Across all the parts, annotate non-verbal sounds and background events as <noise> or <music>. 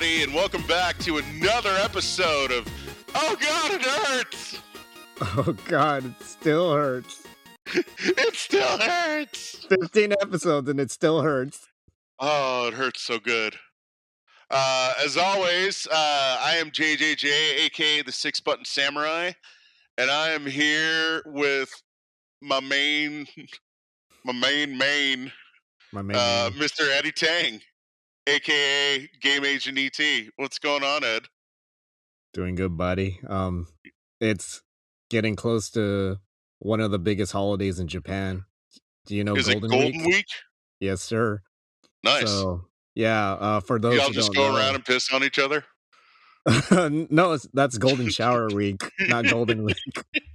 Everybody, and welcome back to another episode of Oh God, it hurts! Oh God, it still hurts. <laughs> it still hurts! 15 episodes and it still hurts. Oh, it hurts so good. Uh, as always, uh, I am JJJ, aka the Six Button Samurai, and I am here with my main, <laughs> my main main, My main uh. Mr. Eddie Tang, aka Game Agent ET. What's going on, Ed? doing good, buddy. Um, it's getting close to one of the biggest holidays in Japan. Do you know Is Golden, it Golden Week? Week? Yes, sir. Nice. So yeah, uh, for those Y'all who just go know, around and piss on each other? <laughs> no, it's, that's Golden Shower Week, not Golden <laughs> Week.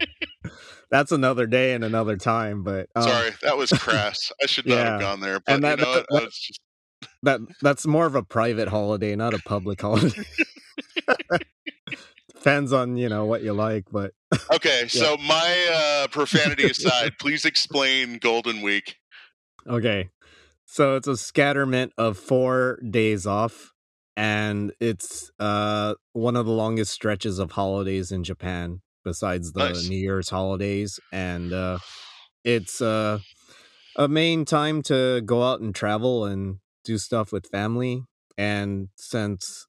<laughs> that's another day and another time. But um, Sorry, that was crass. I should not have gone there. But And that- you know, that- that- just- that that's more of a private holiday, not a public <laughs> holiday. Depends on you know what you like, but okay. <laughs> So my uh, profanity aside, <laughs> please explain Golden Week. Okay. So it's a scatterment of four days off, and it's uh one of the longest stretches of holidays in Japan, besides the Nice. New Year's holidays. And uh <sighs> it's uh a main time to go out and travel and do stuff with family. And since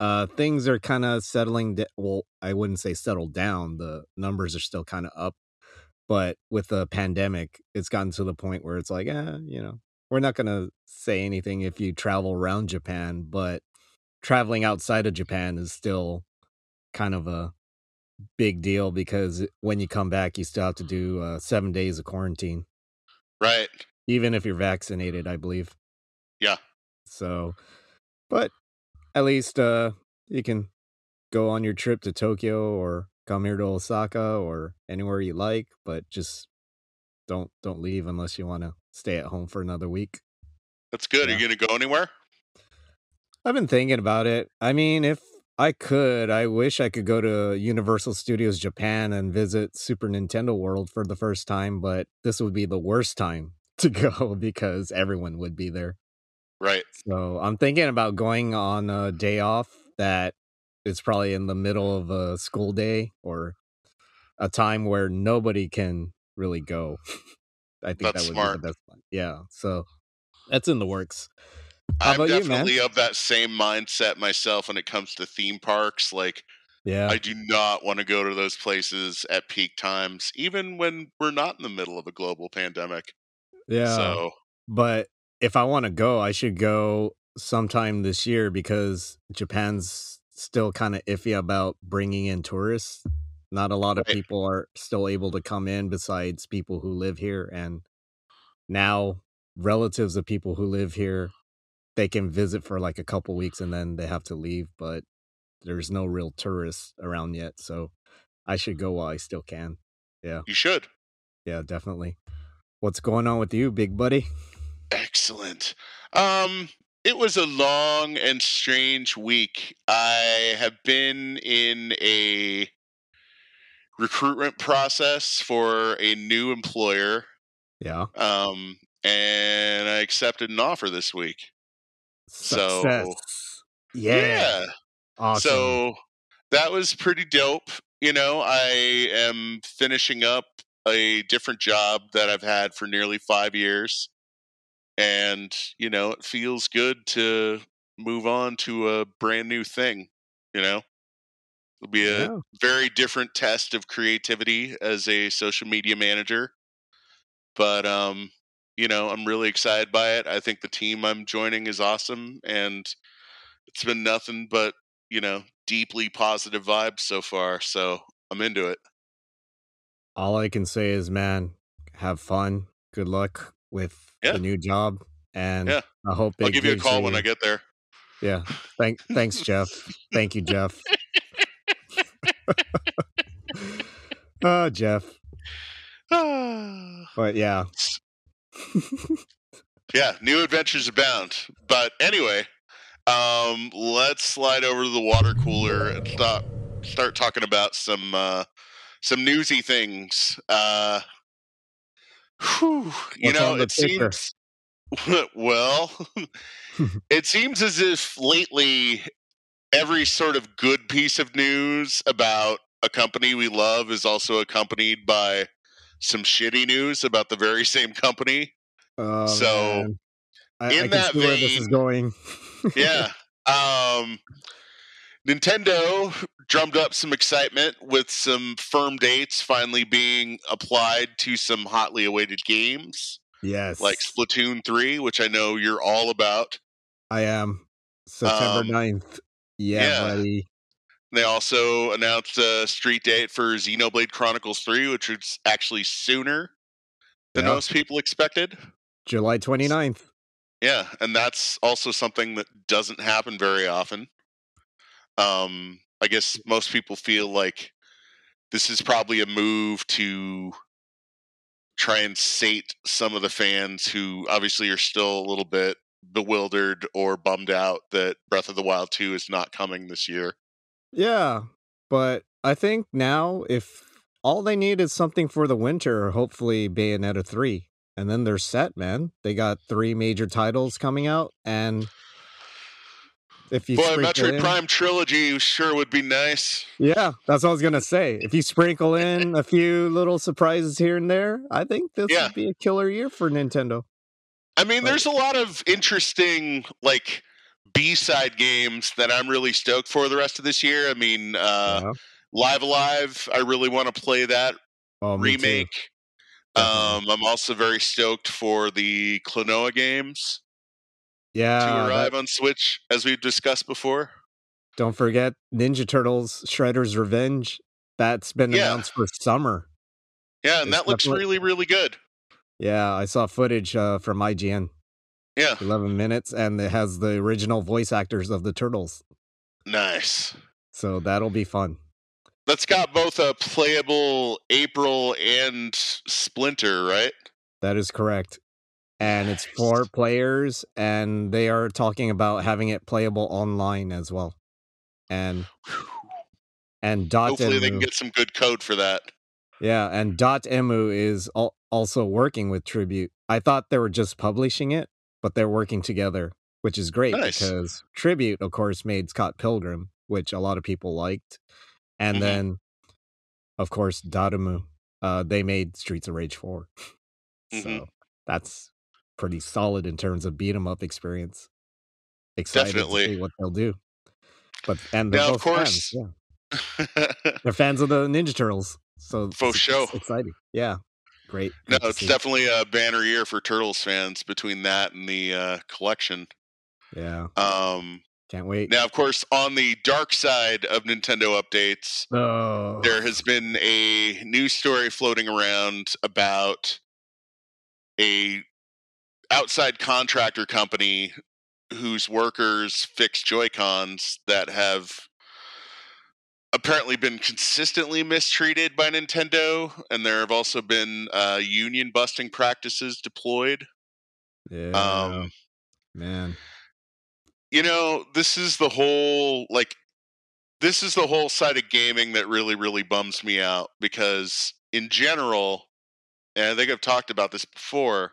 uh things are kind of settling da- well, I wouldn't say settled down, the numbers are still kind of up but with the pandemic it's gotten to the point where it's like eh, you know we're not going to say anything if you travel around japan but traveling outside of japan is still kind of a big deal because when you come back you still have to do uh, seven days of quarantine Right. even if you're vaccinated i believe Yeah. so but at least uh you can go on your trip to tokyo or come here to osaka or anywhere you like but just don't don't leave unless you want to stay at home for another week That's good. Are you going to go anywhere? i've been thinking about it i mean if i could i wish i could go to universal studios japan and visit super nintendo world for the first time but this would be the worst time <laughs> to go because everyone would be there Right. So I'm thinking about going on a day off that is probably in the middle of a school day or a time where nobody can really go. <laughs> I think That's that would smart. be the best one. Yeah. So that's in the works. How I'm about you, definitely of that same mindset myself when it comes to theme parks. Like, Yeah. I do not want to go to those places at peak times, even when we're not in the middle of a global pandemic. yeah. So, But if I want to go, I should go sometime this year because Japan's still kind of iffy about bringing in tourists. Not a lot of Right. people are still able to come in besides people who live here. And now, relatives of people who live here, they can visit for like a couple weeks and then they have to leave. But there's no real tourists around yet. So I should go while I still can. Yeah. You should. Yeah, definitely. What's going on with you, big buddy? Excellent. Um, it was a long and strange week. I have been in a recruitment process for a new employer, Yeah. um, and I accepted an offer this week. So- Success. yeah. Awesome. So that was pretty dope. You know, I am finishing up a different job that I've had for nearly five years. And, you know, it feels good to move on to a brand new thing. You know, it'll be a Yeah. very different test of creativity as a social media manager. But, um, you know, I'm really excited by it. I think the team I'm joining is awesome. And it's been nothing but you know deeply positive vibes so far so i'm into it All I can say is, man, have fun. Good luck with Yeah. the new job, and Yeah. I hope i'll give you a call when i get there Yeah. Thank. Thanks, Jeff. Thank you, Jeff. <laughs> oh, Jeff. <sighs> But yeah. yeah new adventures abound but anyway um let's slide over to the water cooler and start start talking about some uh some newsy things uh whew, you What's know it ticker? seems <laughs> well, <laughs> it seems as if lately every sort of good piece of news about a company we love is also accompanied by some shitty news about the very <laughs> same company. Oh, So, man. I, in I that see where this is vein- going. yeah. Um, Nintendo drummed up some excitement with some firm dates finally being applied to some hotly awaited games yes, like Splatoon 3, which I know you're all about. I am September Um, 9th. Yeah, yeah. buddy. They also announced a street date for Xenoblade Chronicles 3, which is actually sooner than Yeah. most people expected. July 29th. Yeah, and that's also something that doesn't happen very often. Um, I guess most people feel like this is probably a move to try and sate some of the fans who obviously are still a little bit bewildered or bummed out that Breath of the Wild 2 is not coming this year. Yeah, but I think now if all they need is something for the winter, hopefully Bayonetta 3, and then they're set, man. They got three major titles coming out, and if you Boy, Metroid Prime trilogy sure would be nice. Yeah, that's what I was gonna say. If you sprinkle in a <laughs> few little surprises here and there, I think this Yeah. would be a killer year for Nintendo. I mean, But- there's a lot of interesting like B-side games that I'm really stoked for the rest of this year. I mean, uh, Yeah. Live A Live, I really want to play that Oh, remake. Um, I'm also very stoked for the Klonoa games yeah, to that- arrive on Switch, as we've discussed before. don't forget Ninja Turtles: Shredder's Revenge. That's been Yeah. announced for summer. Yeah, and It's that looks really, really good. Yeah, I saw footage uh, from IGN, Yeah, 11 minutes, and it has the original voice actors of the Turtles. nice. So that'll be fun. That's got both a playable April and Splinter, right? That is correct. And it's four players, and they are talking about having it playable online as well. And and dot Hopefully, they can get some good code for that. yeah, and Dotemu is al- also working with Tribute. I thought they were just publishing it, but they're working together, which is great Nice. because Tribute, of course, made Scott Pilgrim, which a lot of people liked, and Mhm. then, of course, Dotemu. Uh, they made Streets of Rage 4 <laughs> so Mhm. that's pretty solid in terms of beat 'em up experience. Excited Definitely. to see what they'll do. But and they're Now, of course- fans, yeah. <laughs> They're fans of the Ninja Turtles, so For show. exciting. Yeah, great. no, it's definitely a banner year for Turtles fans between that and the uh, collection. yeah. Um, Can't wait. now, of course, on the dark side of Nintendo updates, Oh, there has been a news story floating around about a outside contractor company whose workers fix joy cons that have apparently been consistently mistreated by nintendo and there have also been uh, union busting practices deployed yeah, um, man. you know this is the whole like this is the whole side of gaming that really really bums me out because in general and i think i've talked about this before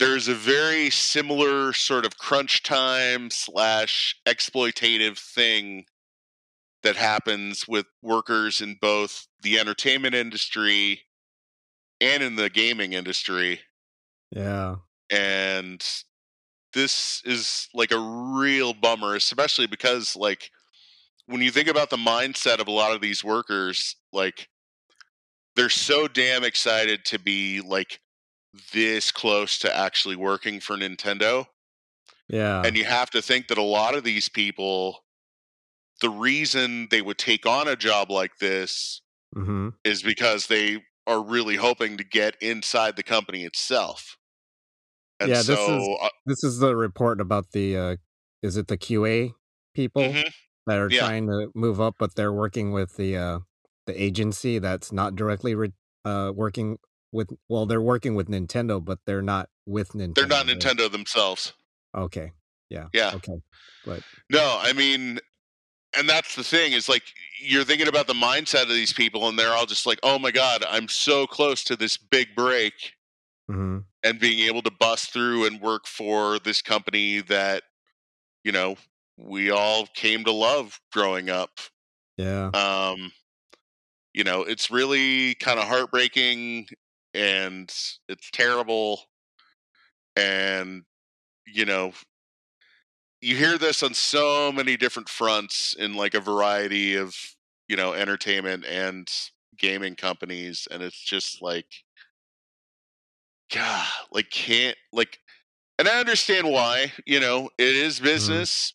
there's a very similar sort of crunch time slash exploitative thing that happens with workers in both the entertainment industry and in the gaming industry. Yeah, and this is like a real bummer especially because like when you think about the mindset of a lot of these workers like they're so damn excited to be like this close to actually working for Nintendo yeah, and you have to think that a lot of these people the reason they would take on a job like this hmm is because they are really hoping to get inside the company itself and Yeah, this is- uh, This is the report about the. uh Is it the QA people mhm. that are Yeah. trying to move up, but they're working with the uh the agency that's not directly re- uh working with. Well, they're working with Nintendo, but they're not with Nintendo. They're not Nintendo themselves. Okay. Yeah. Yeah. Okay. But No, I mean, and that's the thing is like you're thinking about the mindset of these people, and they're all just like, "Oh my god, I'm so close to this big break," hmm and being able to bust through and work for this company that you know we all came to love growing up Yeah. um you know it's really kind of heartbreaking and it's terrible and you know you hear this on so many different fronts in like a variety of you know entertainment and gaming companies and it's just like god like can't like and i understand why you know it is mm-hmm. business.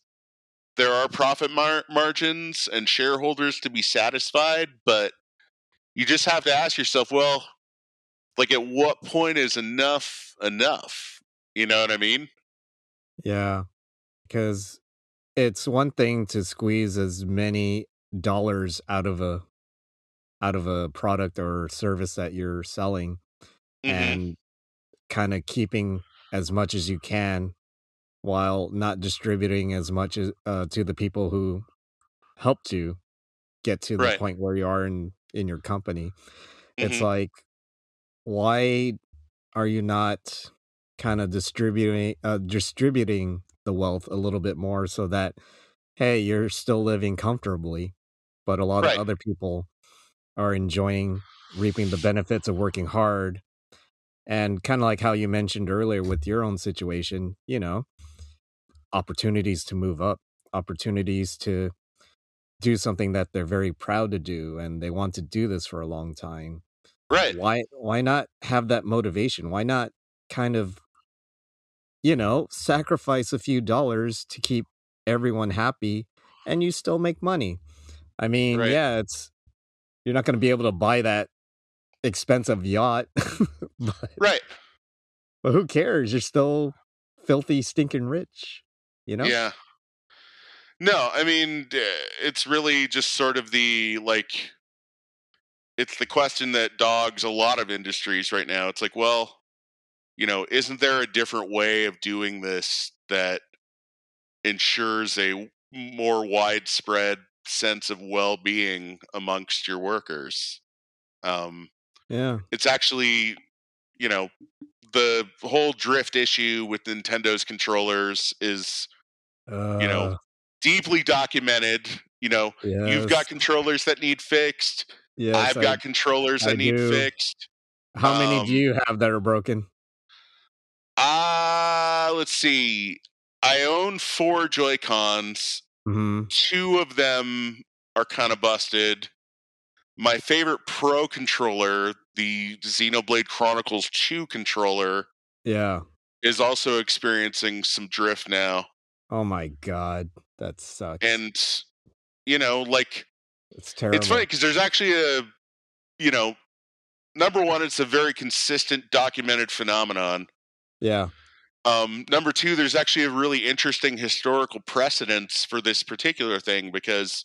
There are profit mar- margins and shareholders to be satisfied but you just have to ask yourself well like at what point is enough enough you know what i mean Yeah. Because it's one thing to squeeze as many dollars out of a out of a product or service that you're selling Mhm. and kind of keeping as much as you can while not distributing as much as uh, to the people who helped you get to the Right. point where you are in in your company. It's Mhm. like why are you not kind of distributing uh, distributing the wealth a little bit more so that hey you're still living comfortably but a lot Right. of other people are enjoying reaping the benefits of working hard and kind of like how you mentioned earlier with your own situation you know opportunities to move up opportunities to do something that they're very proud to do and they want to do this for a long time right. Why why not have that motivation? Why not kind of you know sacrifice a few dollars to keep everyone happy and you still make money? I mean Right. yeah it's you're not going to be able to buy that expensive yacht <laughs> but, right. but who cares? You're still filthy stinking rich you know? Yeah. No, I mean, it's really just sort of the like, it's the question that dogs a lot of industries right now. It's like, well, you know, isn't there a different way of doing this that ensures a more widespread sense of well being amongst your workers? Um, yeah it's actually, you know, the whole drift issue with Nintendo's controllers is uh, you know, deeply documented. You know, you've got controllers that need fixed. Yes I've I- got controllers I that need do. fixed. how many um, do you have that are broken Ah, let's see. I own four Joy Cons. hmm Two of them are kind of busted. My favorite Pro controller, the Xenoblade Chronicles 2 controller, yeah is also experiencing some drift now. oh my god that sucks And, you know, like it's terrible It's funny because there's actually a, you know, number one, it's a very consistent documented phenomenon. yeah Um, number two, there's actually a really interesting historical precedence for this particular thing because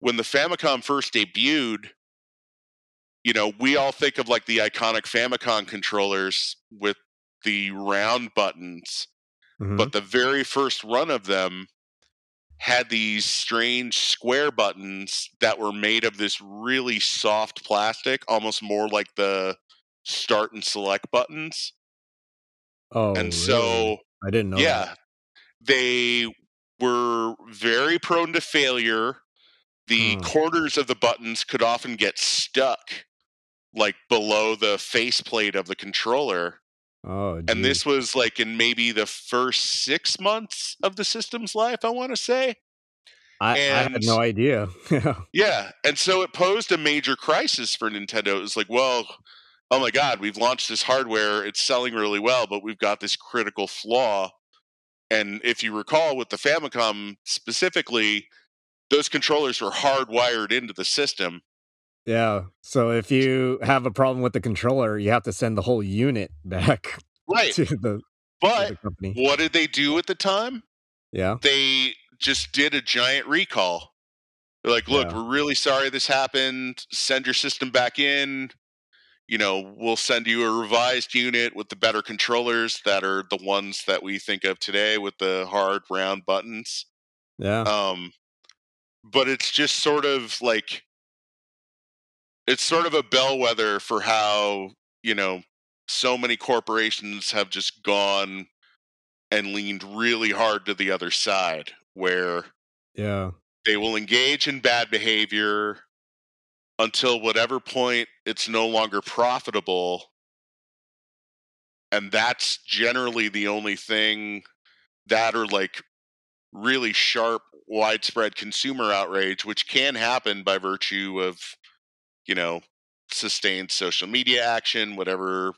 when the Famicom first debuted, you know, we all think of like the iconic Famicom controllers with the round buttons, mhm. but the very first run of them had these strange square buttons that were made of this really soft plastic, almost more like the start and select buttons. oh and really? so, i didn't know yeah, that. they were very prone to failure. The Hmm. corners of the buttons could often get stuck, like below the faceplate of the controller. Oh And this was like in maybe the first six months of the system's life, I want to say. I, I had no idea <laughs> yeah Yeah, and so it posed a major crisis for Nintendo. It was like, well, oh my god, we've launched this hardware, it's selling really well, but we've got this critical flaw. And if you recall with the Famicom specifically, those controllers were hardwired into the system. Yeah. So if you have a problem with the controller, you have to send the whole unit <laughs> back Right. to the, to But the company. what did they do at the time? Yeah. They just did a giant recall. They're like, look, Yeah. we're really sorry this happened. Send your system back in. You know, we'll send you a revised unit with the better controllers that are the ones that we think of today with the hard round buttons. Yeah. Um, but it's just sort of like it's sort of a bellwether for how you know so many corporations have just gone and leaned really hard to the other side where Yeah. they will engage in bad behavior until whatever point it's no longer profitable and that's generally the only thing that or like really sharp widespread consumer outrage which can happen by virtue of you know sustained social media action whatever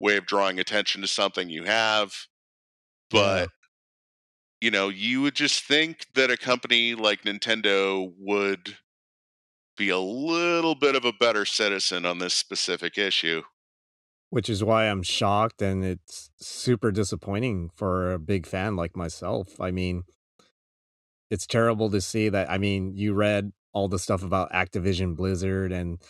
way of drawing attention to something you have but Yeah. you know you would just think that a company like nintendo would be a little bit of a better citizen on this specific issue Which is why I'm shocked and it's super disappointing for a big fan like myself. I mean, it's terrible to see that. I mean, you read all the stuff about Activision Blizzard, and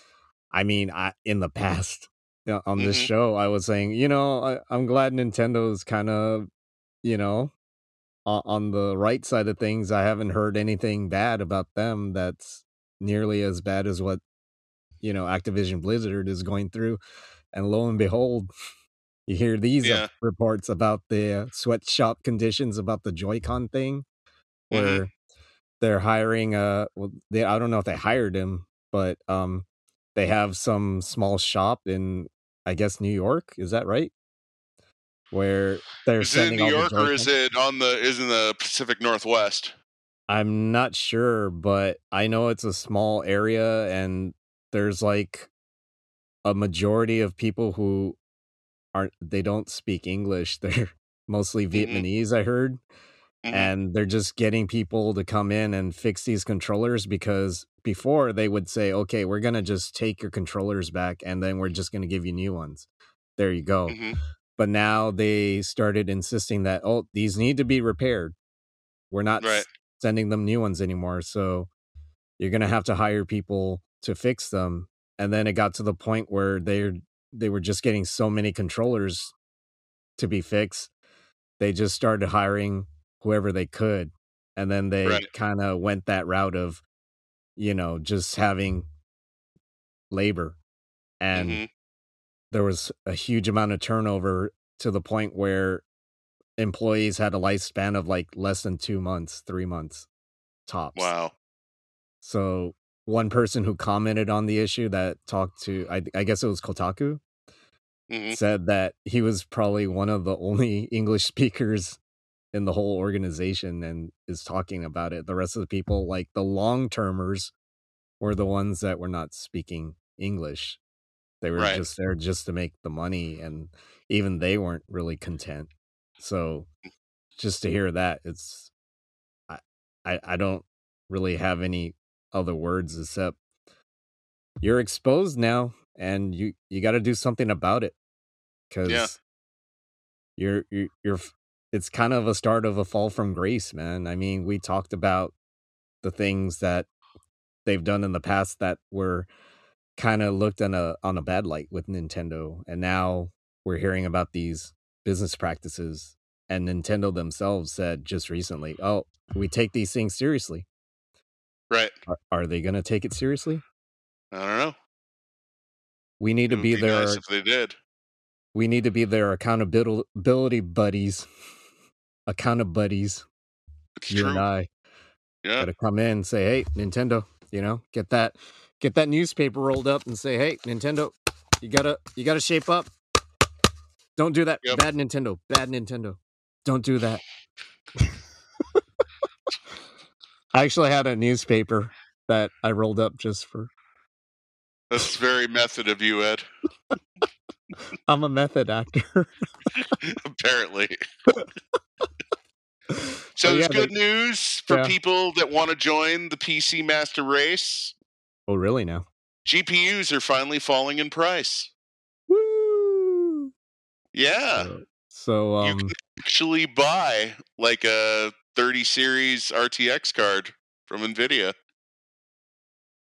I mean, I in the <laughs> past you know, on this Mhm. show, I was saying, you know, I, I'm glad Nintendo's kind of, you know, on, on the right side of things. I haven't heard anything bad about them that's nearly as bad as what you know Activision Blizzard is going through. And lo and behold, you hear these uh, Yeah. reports about the uh, sweatshop conditions about the Joy-Con thing, Mhm. where they're hiring uh well they I don't know if they hired him, but um they have some small shop in I guess New York, is that right? Where they're is it in new york or is it on the is in the pacific northwest I'm not sure, but I know it's a small area and there's like a majority of people who aren't they don't speak English. <laughs> They're mostly Mhm. Vietnamese, I heard. Mhm. and they're just getting people to come in and fix these controllers because before they would say, okay, we're going to just take your controllers back and then we're just going to give you new ones. There you go. Mhm. But now they started insisting that, oh, these need to be repaired. We're not Right. sending them new ones anymore. So you're going to have to hire people to fix them. And then it got to the point where they they were just getting so many controllers to be fixed. They just started hiring whoever they could. And then they Right. kind of went that route of, you know, just having labor. And Mhm. there was a huge amount of turnover to the point where employees had a lifespan of like less than two months, three months tops. wow So one person who commented on the issue that talked to, I, I guess it was Kotaku, Mhm. said that he was probably one of the only <laughs> English speakers in the whole organization and is talking about it. The rest of the people, like the long termers, were the ones that were not speaking English. They were Right. just there just to make the money, and even they weren't really content. So just to hear that, it's I I, I don't really have any other words except you're exposed now and you you got to do something about it because you're you're you're f- it's kind of a start of a fall from grace man. I mean we talked about the things that they've done in the past that were kind of looked on a on a bad light with nintendo and now we're hearing about these business practices and nintendo themselves said just recently oh we take these things seriously. Right. Are, are they going to take it seriously? I don't know. We need to be, their nice if they did. we need to be their accountability buddies accountability buddies it's you true. And i yeah. gotta come in and say hey nintendo you know get that get that newspaper rolled up and say hey nintendo you gotta you gotta shape up. Don't do that. Yep. bad nintendo bad nintendo. Don't do that. I actually had a newspaper that i rolled up just for that's very method of you ed. <laughs> I'm a method actor. <laughs> Apparently <laughs> So yeah, it's they- good news for yeah. people that want to join the pc master race. Oh really now? Gpus are finally falling in price. Woo! yeah. So you um can actually buy like a 30 series rtx card from nvidia.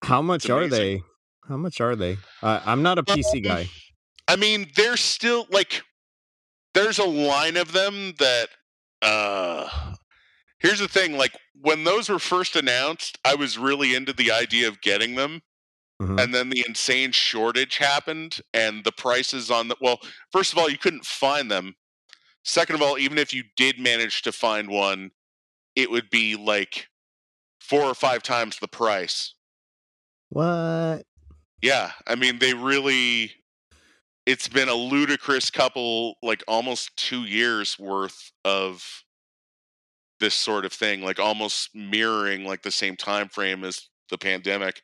How much are they? How much are they? Uh, i'm not a pc Um, guy. I mean, there's still like there's a line of them that uh here's the thing, like when those were first announced, I was really into the idea of getting them Mhm. and then the insane shortage happened and the prices on the well first of all you couldn't find them second of all even if you did manage to find one it would be like four or five times the price What? yeah i mean they really it's been a ludicrous couple like almost two years worth of this sort of thing like almost mirroring like the same time frame as the pandemic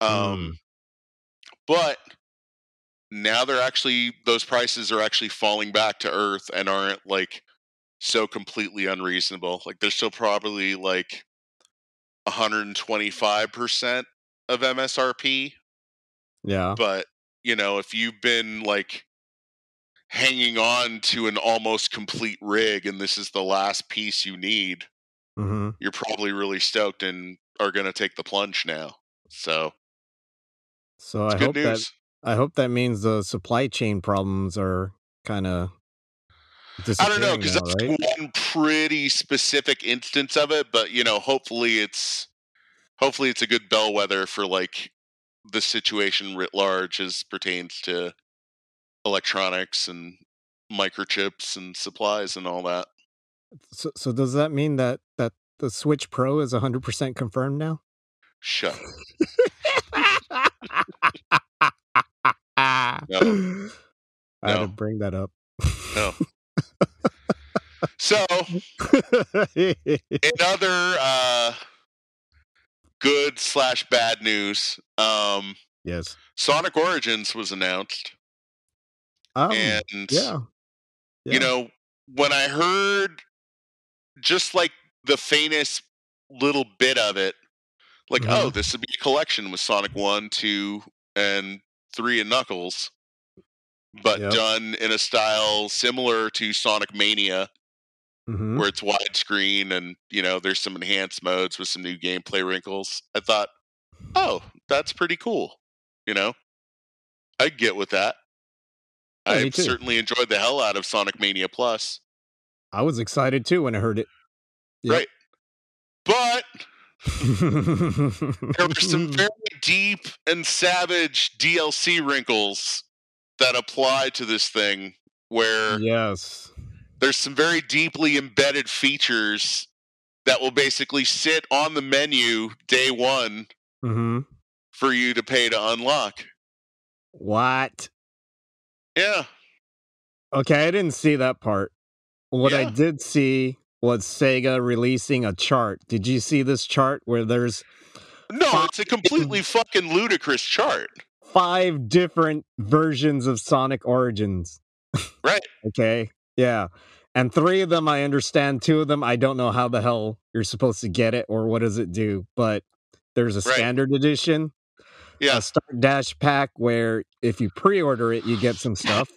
um but now they're actually those prices are actually falling back to earth and aren't like so completely unreasonable like they're still probably like 125% of msrp Yeah. but you know if you've been like hanging on to an almost complete rig and this is the last piece you need hmm you're probably really stoked and are going to take the plunge now so So it's I good hope that news I hope that means the supply chain problems are kind of I don't know because that's right? one pretty specific instance of it, but you know, hopefully it's hopefully it's a good bellwether for like the situation writ large as pertains to electronics and microchips and supplies and all that. So, so does that mean that that the Switch Pro is 100% confirmed now? Shut. <laughs> I had to bring that up. No. <laughs> So <laughs> in other uh, good slash bad news, um, yes. Sonic Origins was announced, Um, and yeah. yeah. you know when i heard just like the faintest little bit of it like oh Mhm. this would be a collection with sonic 1 2 and 3 and knuckles but Yep. done in a style similar to sonic mania Mhm. where it's widescreen and you know there's some enhanced modes with some new gameplay wrinkles i thought oh that's pretty cool you know i get with that Yeah, i've certainly enjoyed the hell out of sonic mania plus I was excited too when I heard it. Yep. Right. but there were some <laughs> very deep and savage DLC wrinkles that apply to this thing where yes. There's some very deeply embedded features that will basically sit on the menu day one hmm for you to pay to unlock. What? Yeah. Okay, I didn't see that part. What I did see was Sega releasing a chart. Did you see this chart where there's No, Five it's a completely <laughs> fucking ludicrous chart. five different versions of Sonic Origins? Right. <laughs> Okay. Yeah. And three of them I understand. Two of them I don't know how the hell you're supposed to get it or what does it do. But there's a Right. standard edition, Yeah. a Start Dash pack where if you pre-order it, you get some stuff.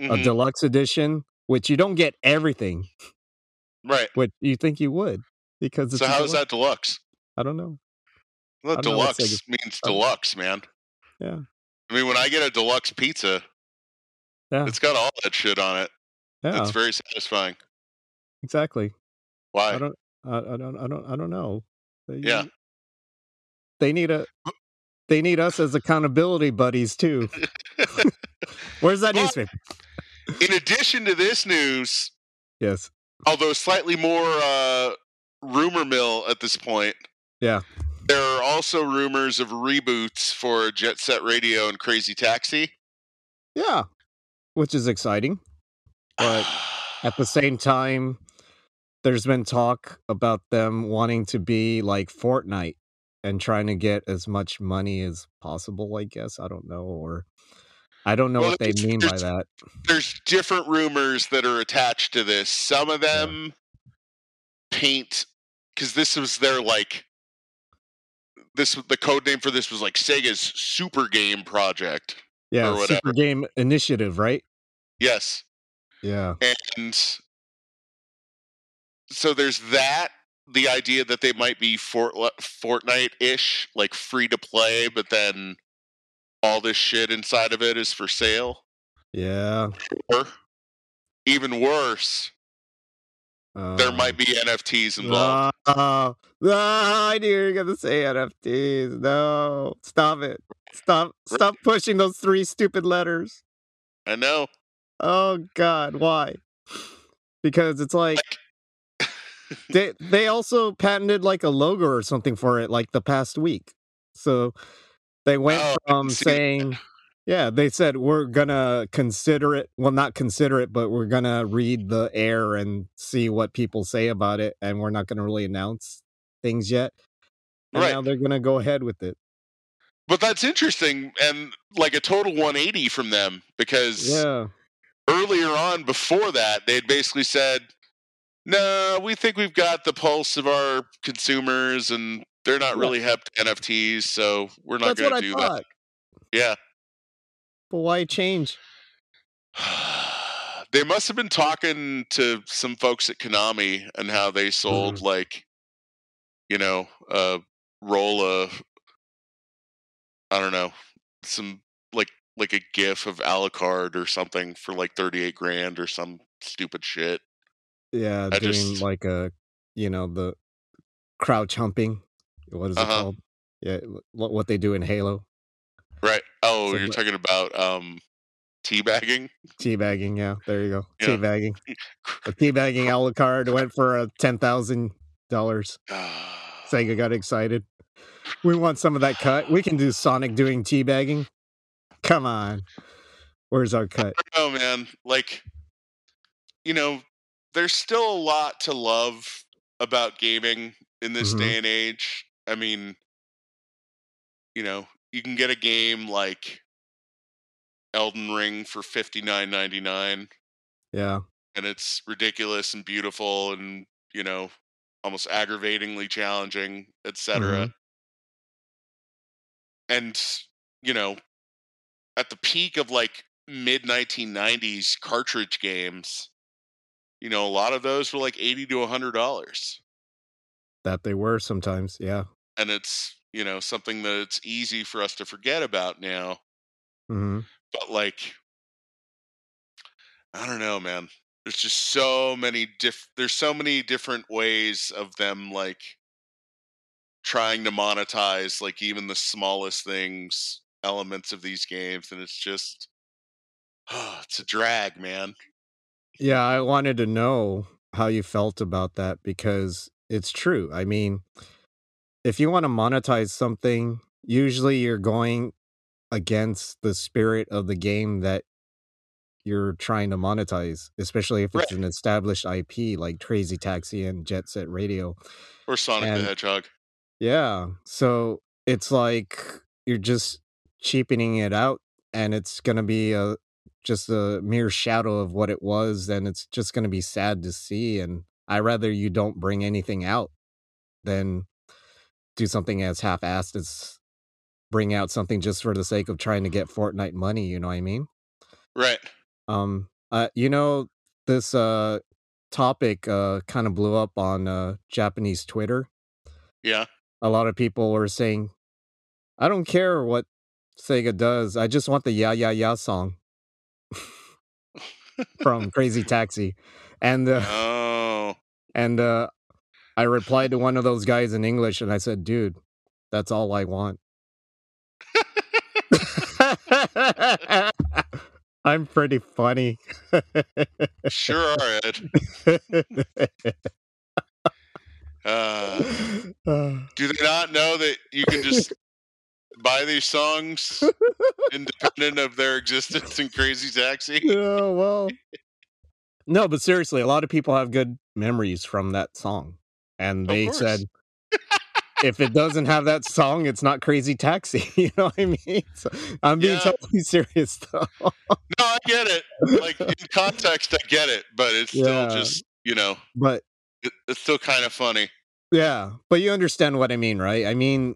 A Mhm. deluxe edition, which you don't get everything, Right. which you think you would because it's So a how is deluxe. that deluxe? I don't know. Well, don't know what deluxe means I deluxe, man. Yeah. I mean, when I get a deluxe pizza, Yeah. it's got all that shit on it. Yeah. It's very satisfying. exactly. Why? I don't. I, I don't. I don't. I don't know. They, Yeah. They need a. They need us as accountability buddies too. <laughs> <laughs> Where's that But- newspaper? In addition to this news, Yes. although slightly more uh, rumor mill at this point, Yeah. there are also rumors of reboots for Jet Set Radio and Crazy Taxi. Yeah. Which is exciting. But At the same time, there's been talk about them wanting to be like Fortnite and trying to get as much money as possible, I guess. I don't know. Or I don't know Well, what they mean by that. There's different rumors that are attached to this. Some of them paint because this was their like this the code name for this was like Sega's super game project. Yeah. whatever. Super Game Initiative, right? Yes. Yeah. And so there's that the idea that they might be Fort, Fortnite ish, like free to play, but then all this shit inside of it is for sale. Yeah. Or even worse, there might be NFTs involved. Uh, I knew you were gonna say NFTs. No, stop it. Stop. Stop pushing those three stupid letters. I know. Oh God, why? Because it's like <laughs> they they also patented like a logo or something for it like the past week. So they went Oh, from saying, yeah, they said we're gonna consider it. Well, not consider it, but we're gonna read the air and see what people say about it, and we're not gonna really announce things yet. And Right. now they're gonna go ahead with it. But that's interesting and like a total 180 from them because Yeah, earlier on before that they'd basically said no we think we've got the pulse of our consumers and they're not really hep to nfts so we're not going to do thought. that Yeah. But why change? <sighs> they must have been talking to some folks at konami and how they sold Mm-hmm. like you know a roll of i don't know some like a gif of alucard or something for like 38 grand or some stupid shit Yeah, I doing just- like a, you know, the crouch humping. What is it Uh-huh. called? Yeah, what what they do in Halo, Right. Oh, So you're talking about um teabagging? teabagging. Yeah, there you go, Yeah. teabagging. <laughs> A teabagging Alucard went for a ten thousand dollars. Sega got excited. We want some of that cut. We can do Sonic doing teabagging. Come on, where's our cut? Oh man, like you know, there's still a lot to love about gaming in this Mhm. day and age. I mean, you know, you can get a game like Elden Ring for fifty nine ninety nine, Yeah, and it's ridiculous and beautiful, and you know, almost aggravatingly challenging, etc. And you know, at the peak of like mid 1990s cartridge games, you know, a lot of those were like 80 to 100 dollars, that they were sometimes. Yeah. and it's you know something that it's easy for us to forget about now. hmm But like, I don't know, man. There's just so many diff. There's so many different ways of them like trying to monetize like even the smallest things elements of these games and it's just ah, it's a drag man Yeah, I wanted to know how you felt about that because it's true. I mean, if you want to monetize something, usually you're going against the spirit of the game that you're trying to monetize, especially if it's Right. an established IP like Crazy Taxi and Jet Set Radio. or sonic And- the hedgehog Yeah. So it's like you're just cheapening it out and it's going to be a just a mere shadow of what it was and it's just going to be sad to see and I rather you don't bring anything out than do something as half-assed as bring out something just for the sake of trying to get Fortnite money, you know what I mean? right. Um uh you know this uh topic uh kind of blew up on uh Japanese Twitter. Yeah. A lot of people were saying, I don't care what Sega does. I just want the Ya Ya Ya song from Crazy <laughs> Taxi. And uh, oh <laughs> and uh, I replied to one of those guys in English and I said, dude, that's all I want. <laughs> I'm pretty funny. sure are ed uh, Uh, do they not know that you can just buy these songs <laughs> independent of their existence in crazy taxi? <laughs> Oh well no but seriously a lot of people have good memories from that song and they said <laughs> if it doesn't have that song it's not crazy taxi you know what i mean? So, i'm being Yeah. totally serious though. No i get it. Like in context i get it but it's Yeah. still just you know but it, it's still kind of funny. Yeah but you understand what i mean right? I mean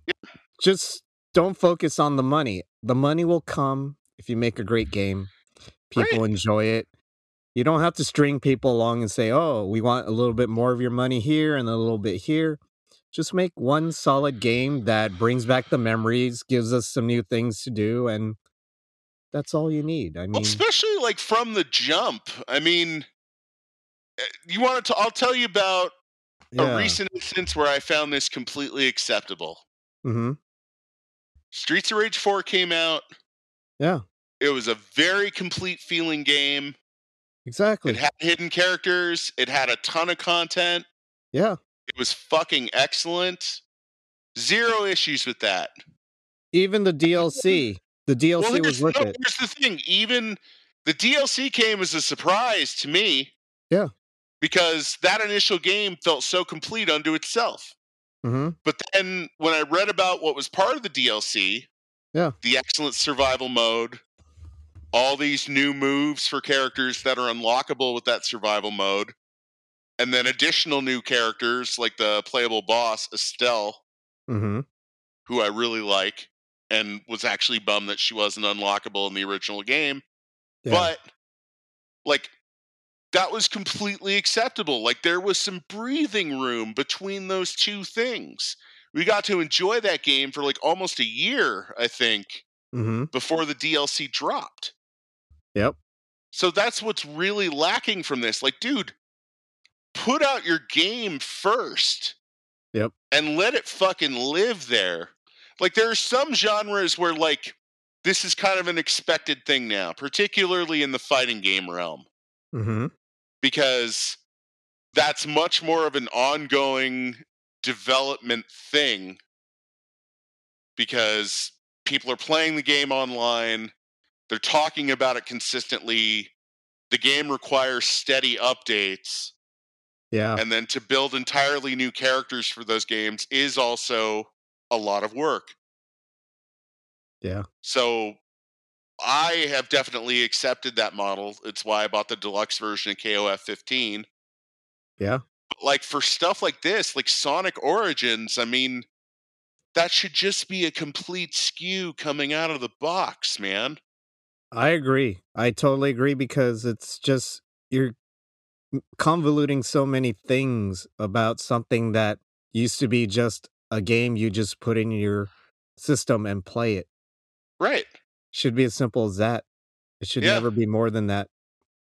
just don't focus on the money the money will come if you make a great game people enjoy it you don't have to string people along and say oh we want a little bit more of your money here and a little bit here just make one solid game that brings back the memories gives us some new things to do and that's all you need i mean especially like from the jump. I mean, uh, you want to? I'll tell you about Yeah. a recent instance where I found this completely acceptable. mm-hmm. Streets of Rage 4 came out. Yeah. It was a very complete feeling game. Exactly. It had hidden characters. It had a ton of content. yeah. It was fucking excellent. Zero issues with that. Even the DLC. The DLC well, was worth no, it. here's the thing. Even the DLC came as a surprise to me. Yeah. Because that initial game felt so complete unto itself. Mm-hmm. But then when I read about what was part of the DLC, Yeah. the excellent survival mode, all these new moves for characters that are unlockable with that survival mode, and then additional new characters like the playable boss Estel, Mm-hmm. who I really like, and was actually bummed that she wasn't unlockable in the original game. Yeah. But like that was completely acceptable. Like there was some breathing room between those two things. We got to enjoy that game for like almost a year, I think, mm-hmm. before the DLC dropped. Yep. So that's what's really lacking from this. Like, dude, put out your game first. Yep. And let it fucking live there. Like, there are some genres where, like, this is kind of an expected thing now, particularly in the fighting game realm, Mm-hmm. Because that's much more of an ongoing development thing because people are playing the game online, they're talking about it consistently. The game requires steady updates, Yeah. and then to build entirely new characters for those games is also a lot of work. Yeah. So I have definitely accepted that model. It's why I bought the deluxe version of KOF 15. Yeah. But like for stuff like this, like Sonic Origins, I mean, that should just be a complete SKU coming out of the box, man. I agree. I totally agree because it's just you're convoluting so many things about something that used to be just a game you just put in your system and play it. Right. Should be as simple as that. It should Yeah. never be more than that.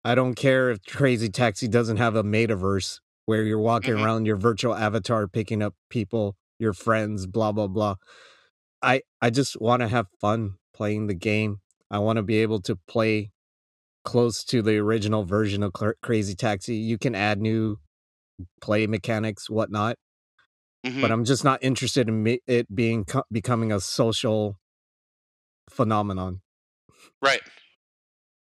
I don't care if Crazy Taxi doesn't have a metaverse where you're walking Mhm. around your virtual avatar picking up people, your friends, blah blah blah. I I just want to have fun playing the game. I want to be able to play close to the original version of Crazy Taxi. You can add new play mechanics, whatnot, Mhm. but I'm just not interested in it being becoming a social phenomenon. right.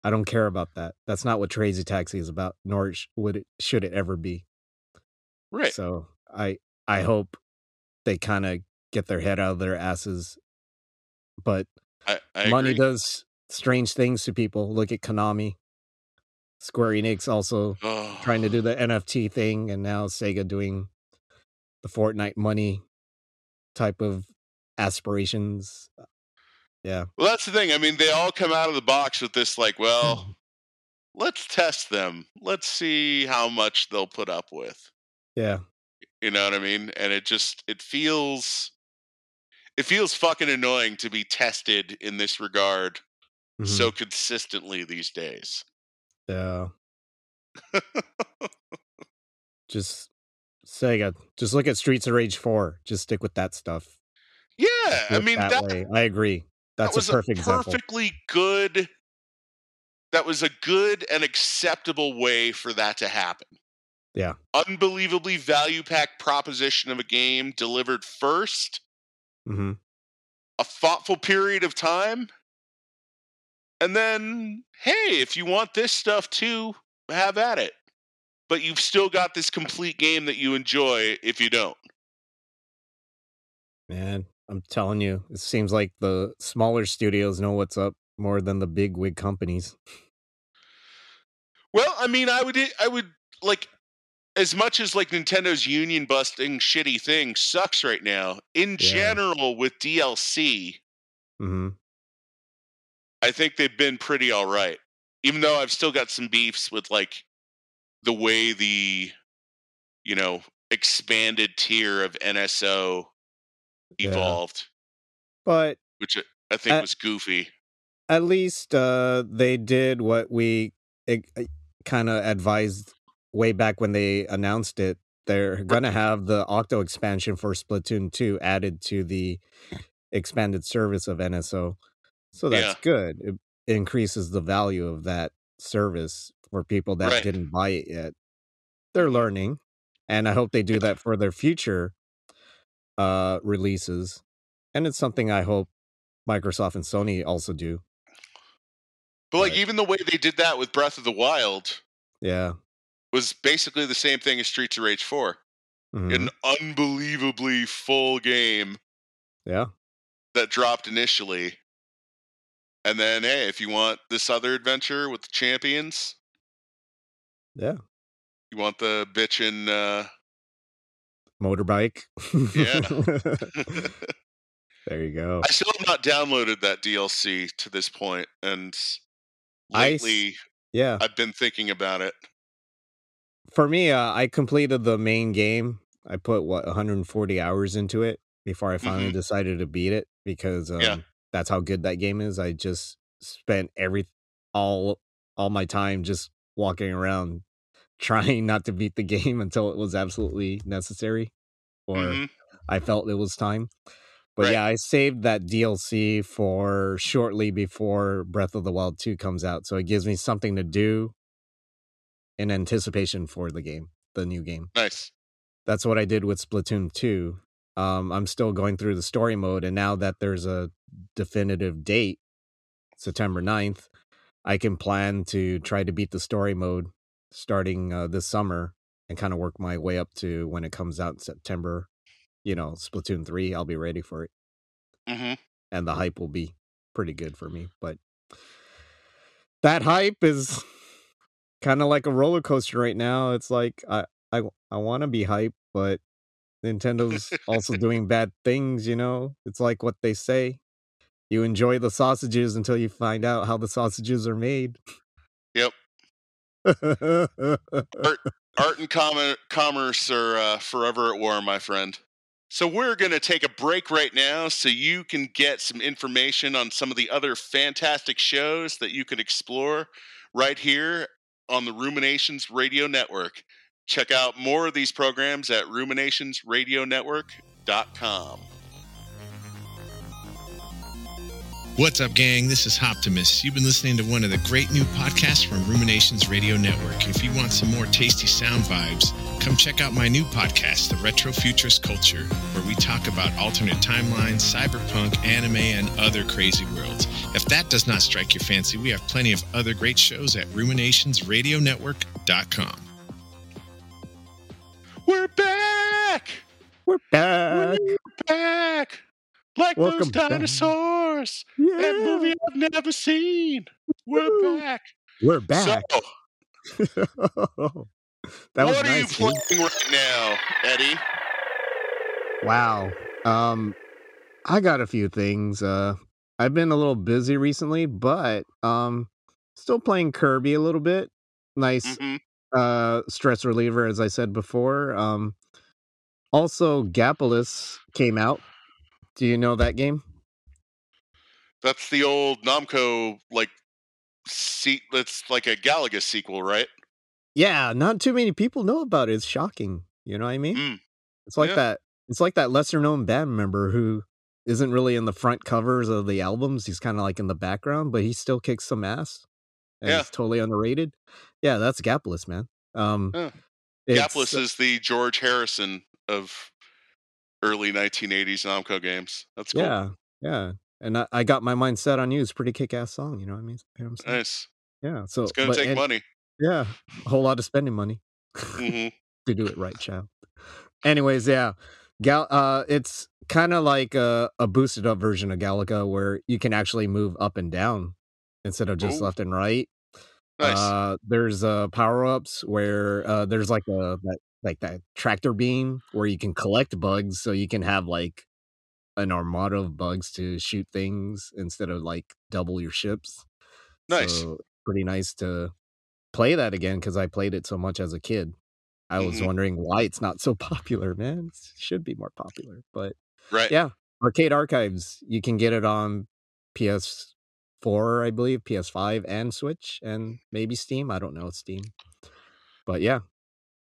I don't care about that. That's not what Crazy Taxi is about, nor would it should it ever be. Right. So I I hope they kind of get their head out of their asses. But I, I money agree. does strange things to people. Look at Konami. Square Enix also Oh. trying to do <sighs> the NFT thing, and now Sega doing the Fortnite money type of aspirations. Yeah. Well, that's the thing. I mean, they all come out of the box with this, like, well, <clears throat> let's test them. Let's see how much they'll put up with. Yeah. You know what I mean? And it just it feels it feels fucking annoying to be tested in this regard Mhm. so consistently these days. Yeah. <laughs> just Sega. Just look at Streets of Rage 4. Just stick with that stuff. Yeah, I mean that, that. I agree. That's that was a perfect example. perfectly good that was a good and acceptable way for that to happen. Yeah. Unbelievably value packed proposition of a game delivered first, hmm a thoughtful period of time, and then, hey, if you want this stuff too, have at it. But you've still got this complete game that you enjoy if you don't. Man, I'm telling you, it seems like the smaller studios know what's up more than the big wig companies. Well, I mean, I would, I would like, as much as like Nintendo's union busting shitty thing sucks right now. In Yeah. general, with DLC, mm-hmm. I think they've been pretty all right. Even though I've still got some beefs with like the way the, you know, expanded tier of NSO Yeah. evolved, But which I- think Uh, was goofy. at least uh, they did what we kind of advised way back when they announced it, they're gonna have the Octo expansion for Splatoon 2 added to the expanded service of NSO. So that's Yeah. good. It increases the value of that service for people that Right. didn't buy it yet. They're learning, and I hope they do that for their future uh releases. And it's something I hope Microsoft and Sony also do. But like Right. even the way they did that with Breath of the Wild Yeah. was basically the same thing as Streets of Rage 4. Mhm. An unbelievably full game Yeah. that dropped initially. And then hey, if you want this other adventure with the champions, Yeah. you want the bitchin' uh Motorbike. Yeah. <laughs> <laughs> there you go. I still have not downloaded that DLC to this point, and I lately Yeah. I've been thinking about it. For me, uh, I completed the main game. I put what 140 hours into it before I finally Mhm. decided to beat it because um, Yeah. that's how good that game is. I just spent every all all my time just walking around trying not to beat the game until it was absolutely necessary or Mhm. I felt it was time. But Right. yeah, I saved that DLC for shortly before Breath of the Wild 2 comes out. So it gives me something to do in anticipation for the game, the new game. Nice. That's what I did with Splatoon 2. Um, I'm still going through the story mode, and now that there's a definitive date, September 9th, I can plan to try to beat the story mode starting uh, this summer and kind of work my way up to when it comes out in September. You know, Splatoon 3, I'll be ready for it. hmm And the hype will be pretty good for me. But that hype is kind of like a roller coaster right now. It's like I I I want to be hype, but Nintendo's also <laughs> doing bad things, you know? It's like what they say. You enjoy the sausages until you find out how the sausages are made. Yep. Art and com- commerce are uh, forever at war, my friend. So we're going to take a break right now so you can get some information on some of the other fantastic shows that you can explore right here on the Ruminations Radio Network. Check out more of these programs at ruminationsradionetwork.com. What's up, gang? This is Optimus. You've been listening to one of the great new podcasts from Ruminations Radio Network. If you want some more tasty sound vibes, come check out my new podcast, The Retro Futurist Culture, where we talk about alternate timelines, cyberpunk, anime, and other crazy worlds. If that does not strike your fancy, we have plenty of other great shows at ruminationsradionetwork.com. We're back! We're back. We're back! Like Welcome those dinosaurs! That movie I've never seen! We're Woo. back! We're back. So, <laughs> that was what are you nice, dude. playing right now, Eddie? Wow. Um I got a few things. Uh I've been a little busy recently, but um still playing Kirby a little bit. Nice hmm uh stress reliever as I said before. Um also Gaplus came out. Do you know that game? That's the old Namco like se- that's like a Galaga sequel, right? Yeah, not too many people know about it. It's shocking. You know what I mean? Mm. It's like Yeah. that it's like that lesser known band member who isn't really in the front covers of the albums. He's kind of like in the background, but he still kicks some ass. And Yeah. he's totally underrated. Yeah, that's Gaplus, man. Um Yeah. Gaplus is the George Harrison of early 1980s Namco games. That's cool. Yeah, yeah. And I, I got my mind set on you. It's a pretty kick ass song, you know what I mean? You know what? Nice. Yeah. So It's gonna but- take and- money. Yeah. A whole lot of spending money. hmm <laughs> to do it right, child. Anyways, yeah, Gal. Uh, it's kind of like a, a boosted up version of Galaga where you can actually move up and down instead of just Ooh. left and right. Nice. Uh, there's uh power ups where uh there's like a that like that tractor beam where you can collect bugs, so you can have like an armada of bugs to shoot things instead of like double your ships. nice. So pretty nice to play that again because I played it so much as a kid. I was Mhm. wondering why it's not so <laughs> popular, man. It should be more popular. But right. yeah, Arcade Archives, you can get it on PS4, I believe, PS5 and Switch, and maybe Steam. I don't know, Steam. But yeah,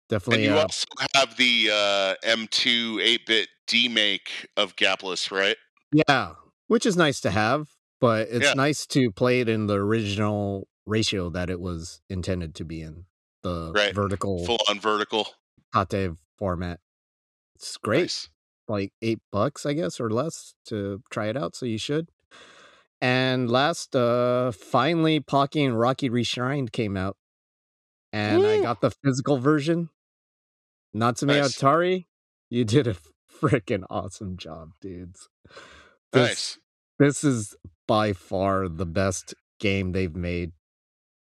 definitely. And you uh, also have the uh, M2 8-bit demake of Gaplus, right? yeah, which is nice to have, but it's Yeah. nice to play it in the original ratio that it was intended to be in the Right. vertical Full on vertical. Tate format. It's great. Nice. like eight bucks, I guess, or less to try it out. So you should. And last, uh, finally, Pocky and Rocky Reshrined came out, and I got the physical version. Not Natsume Nice. Atari, you did a freaking awesome job, dudes. This, Nice. This is by far the best game they've made,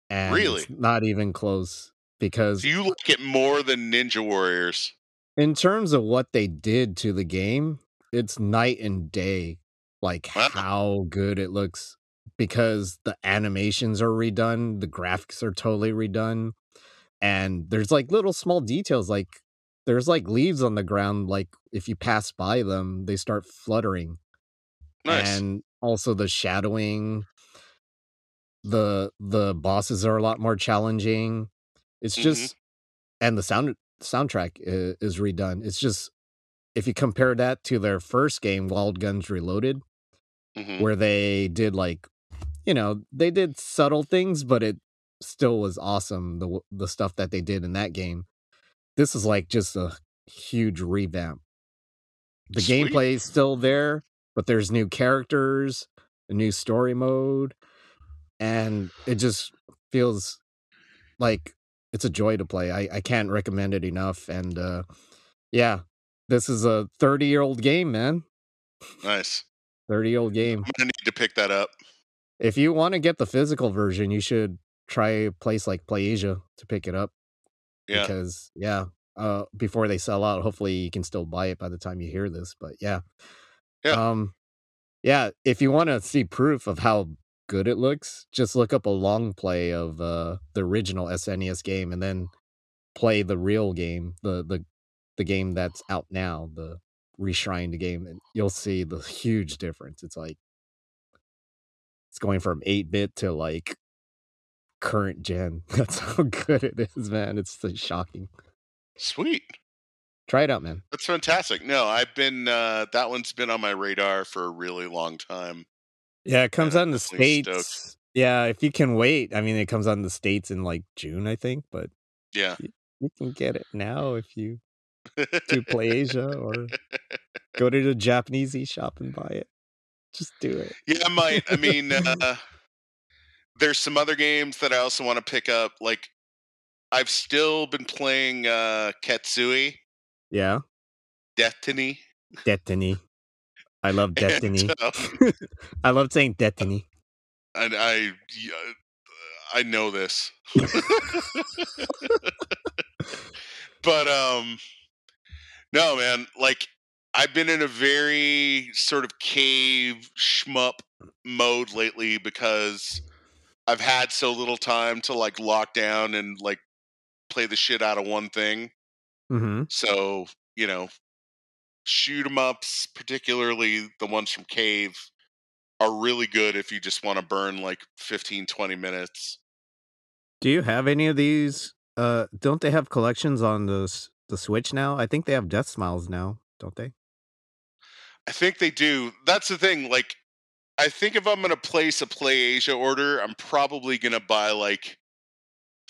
and Really? not even close. Because Do you like it more than Ninja Warriors? in terms of what they did to the game, it's night and day. Like Wow. how good it looks because the animations are redone, the graphics are totally redone, and there's like little small details like there's like leaves on the ground like if you pass by them, they start fluttering. Nice. And also the shadowing the the bosses are a lot more challenging. It's Mhm. just and the sound soundtrack is, is redone. It's just if you compare that to their first game, Wild Guns Reloaded, Mhm. where they did like, you know, they did subtle things, but it still was awesome. The the stuff that they did in that game. This is like just a huge revamp. The Sweet. gameplay is still there, but there's new characters, a new story mode, and it just feels like it's a joy to play. I, I can't recommend it enough. And uh yeah, this is a 30 year old game, man. Nice. 30 year old game. I'm gonna need to pick that up. If you want to get the physical version, you should try a place like PlayAsia to pick it up. Yeah. Because yeah, uh before they sell out, hopefully you can still buy it by the time you hear this. But yeah. Yeah. Um yeah, if you want to see proof of how good it looks, just look up a long play of uh the original SNES game and then play the real game, the the the game that's out now, the reshrined game, and you'll see the huge difference. It's like it's going from 8 bit to like current gen. <laughs> That's how good it is, man. It's so shocking. Sweet. Try it out, man. That's fantastic. No, I've been uh that one's been on my radar for a really long time. Yeah, it comes out in the States. stoked. Yeah, if you can wait. I mean, it comes out in the States in like June, I think, but Yeah. you can get it now if you do Play Asia or go to the <laughs> Japanese shop and buy it. Just do it. Yeah, I might. I <laughs> mean, uh, there's some other games that I also want to pick up. Like, I've still been playing uh, Ketsui, Yeah, Destiny. Destiny. I love <laughs> Destiny. And, uh, I love saying Destiny. and I, I know this. but um, no, man. Like, I've been in a very sort of cave shmup mode lately because I've had so little time to like lock down and like play the shit out of one thing. Mm-hmm. So, you know, shoot 'em ups, particularly the ones from Cave, are really good if you just want to burn like 15, 20 minutes. Do you have any of these? Uh, don't they have collections on the s- the Switch now? I think they have Deathsmiles now, don't they? I think they do. That's the thing. Like, I think if I'm going to place a Play Asia order, I'm probably going to buy like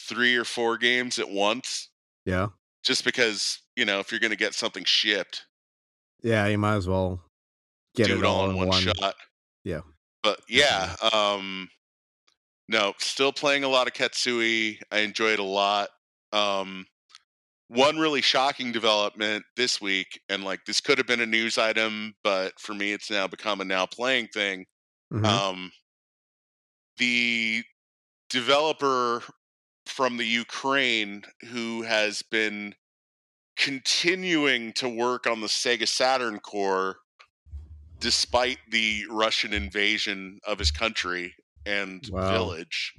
three or four games at once, Yeah. just because, you know, if you're going to get something shipped, Yeah, you might as well get do it all in one. shot. Yeah. But yeah, um no, still playing a lot of Ketsui. I enjoy it a lot. Um one really shocking development this week, and like this could have been a news item, but for me it's now become a now playing thing. Mhm. Um the developer from the Ukraine who has been continuing to work on the Sega Saturn core despite the Russian invasion of his country and Wow. village.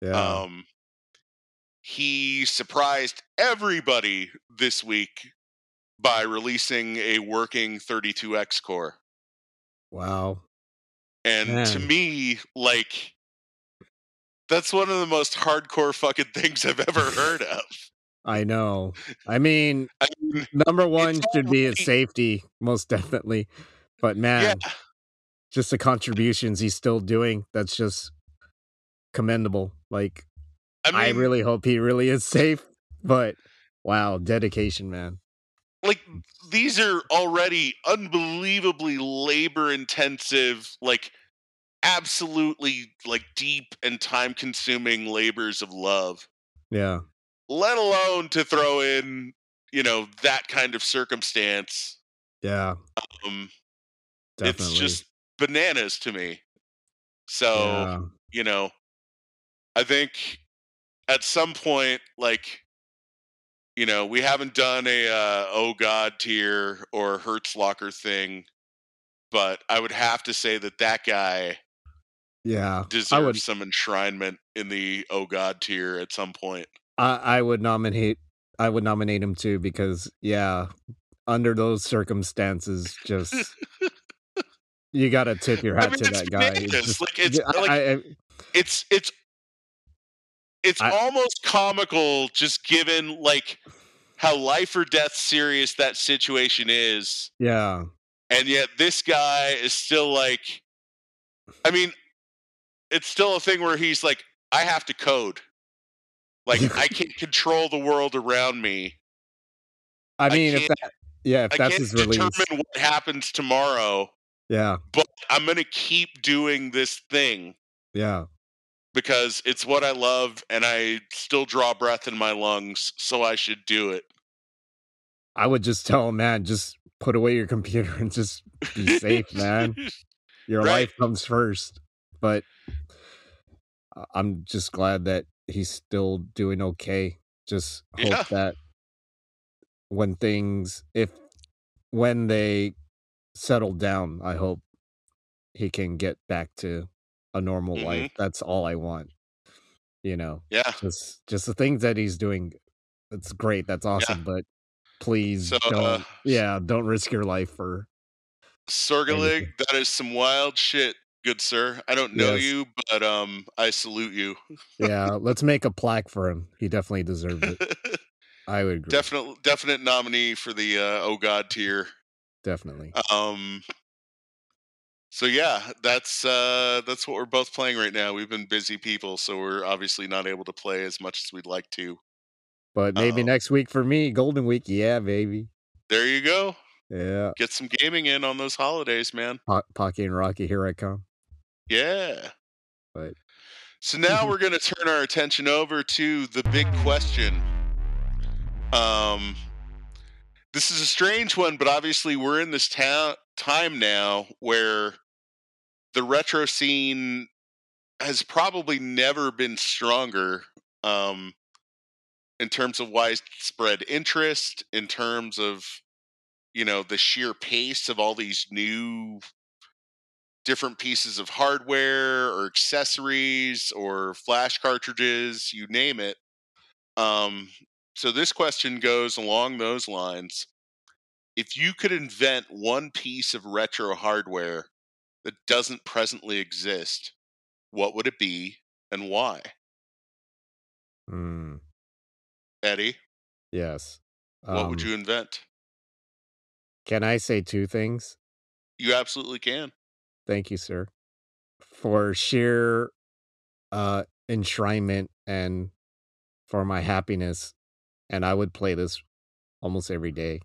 yeah. Um, he surprised everybody this week by releasing a working 32X core. wow. And to me, like, that's one of the most hardcore fucking <laughs> things I've ever heard <laughs> of. I know. I mean, I mean, number one should be his safety, most definitely. But man, yeah, just the contributions he's still doing, that's just commendable. Like, I mean, I really hope he really is safe. But wow, dedication, man. like these are already unbelievably labor intensive, like absolutely like deep and time consuming labors of love. Yeah. Let alone to throw in, you know, that kind of circumstance. Yeah. Um, Definitely. it's just bananas to me. So yeah. you know, I think at some point, like, you know, we haven't done a uh, oh god tier or Hertz Locker thing, but I would have to say that that guy Yeah. deserves I would some enshrinement in the oh god tier at some point. I, I would nominate I would nominate him too because yeah, under those circumstances, just <laughs> you gotta tip your I hat mean, to that guy. It's Like it's I- like I- I- it's it's it's I- almost comical just given like how life or death serious that situation is. Yeah. and yet this guy is still like i mean it's still a thing where he's like i have to code. Like <laughs> i can't control the world around me. I mean, if that, yeah, if i that's his release, determine what happens tomorrow yeah, but i'm gonna keep doing this thing. Yeah, because it's what i love and i still draw breath in my lungs so i should do it I would just tell him, man, just put away your computer <laughs> and just be safe, man. Your Right. life comes first. But I'm just glad that he's still doing okay. Just hope Yeah. that when things, if when they settle down, I hope he can get back to a normal Mhm. life. That's all I want. You know, yeah just just the things that he's doing. It's great. That's awesome. But please So, don't. uh, yeah, don't risk your life for. Sorgalig, that is some wild shit, good sir. I don't know Yes. you, but um, I salute you. Yeah, let's make a plaque for him. He definitely <laughs> deserves it. I would agree. definite, definite nominee for the uh, oh god tier. Definitely. Um, so yeah, that's uh, that's what we're both playing right now. We've been busy people, so we're obviously not able to play as much as we'd like to. But maybe uh-oh. next week for me, Golden Week. Yeah, baby. There you go. Yeah. Get some gaming in on those holidays, man. Po- Pocky and Rocky, here I come. Yeah. But So now we're <laughs> going to turn our attention over to the big question. Um, this is a strange one, but obviously we're in this ta- time now where the retro scene has probably never been stronger um, in terms of widespread interest, in terms of you know the sheer pace of all these new different pieces of hardware or accessories or flash cartridges, you name it. Um, so this question goes along those lines. If you could invent one piece of retro hardware that doesn't presently exist, what would it be and why? mm, Eddie, yes. what would Um, you invent? Can I say two things? You absolutely can. Thank you, sir, for sheer uh enshrinement and for my happiness. And I would play this almost every day.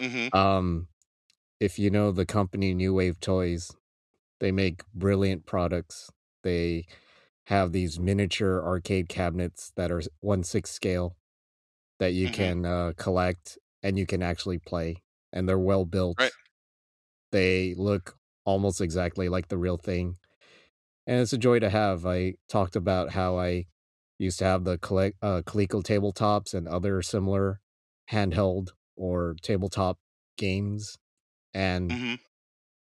hmm Um, if you know the company New Wave Toys, they make brilliant products. They have these miniature arcade cabinets that are one six scale that you Mhm. can uh, collect and you can actually play, and they're well built. Right. They look almost exactly like the real thing, and it's a joy to have. I talked about how I used to have the collect uh, Coleco tabletops and other similar handheld or tabletop games, and hmm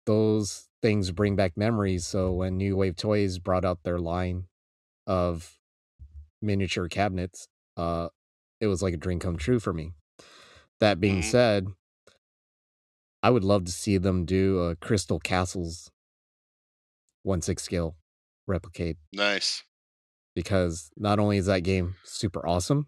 those things bring back memories. So when New Wave Toys brought out their line of miniature cabinets, uh, it was like a dream come true for me. That being Mhm. said, I would love to see them do a Crystal Castles one six scale replicate Nice. because not only is that game super awesome,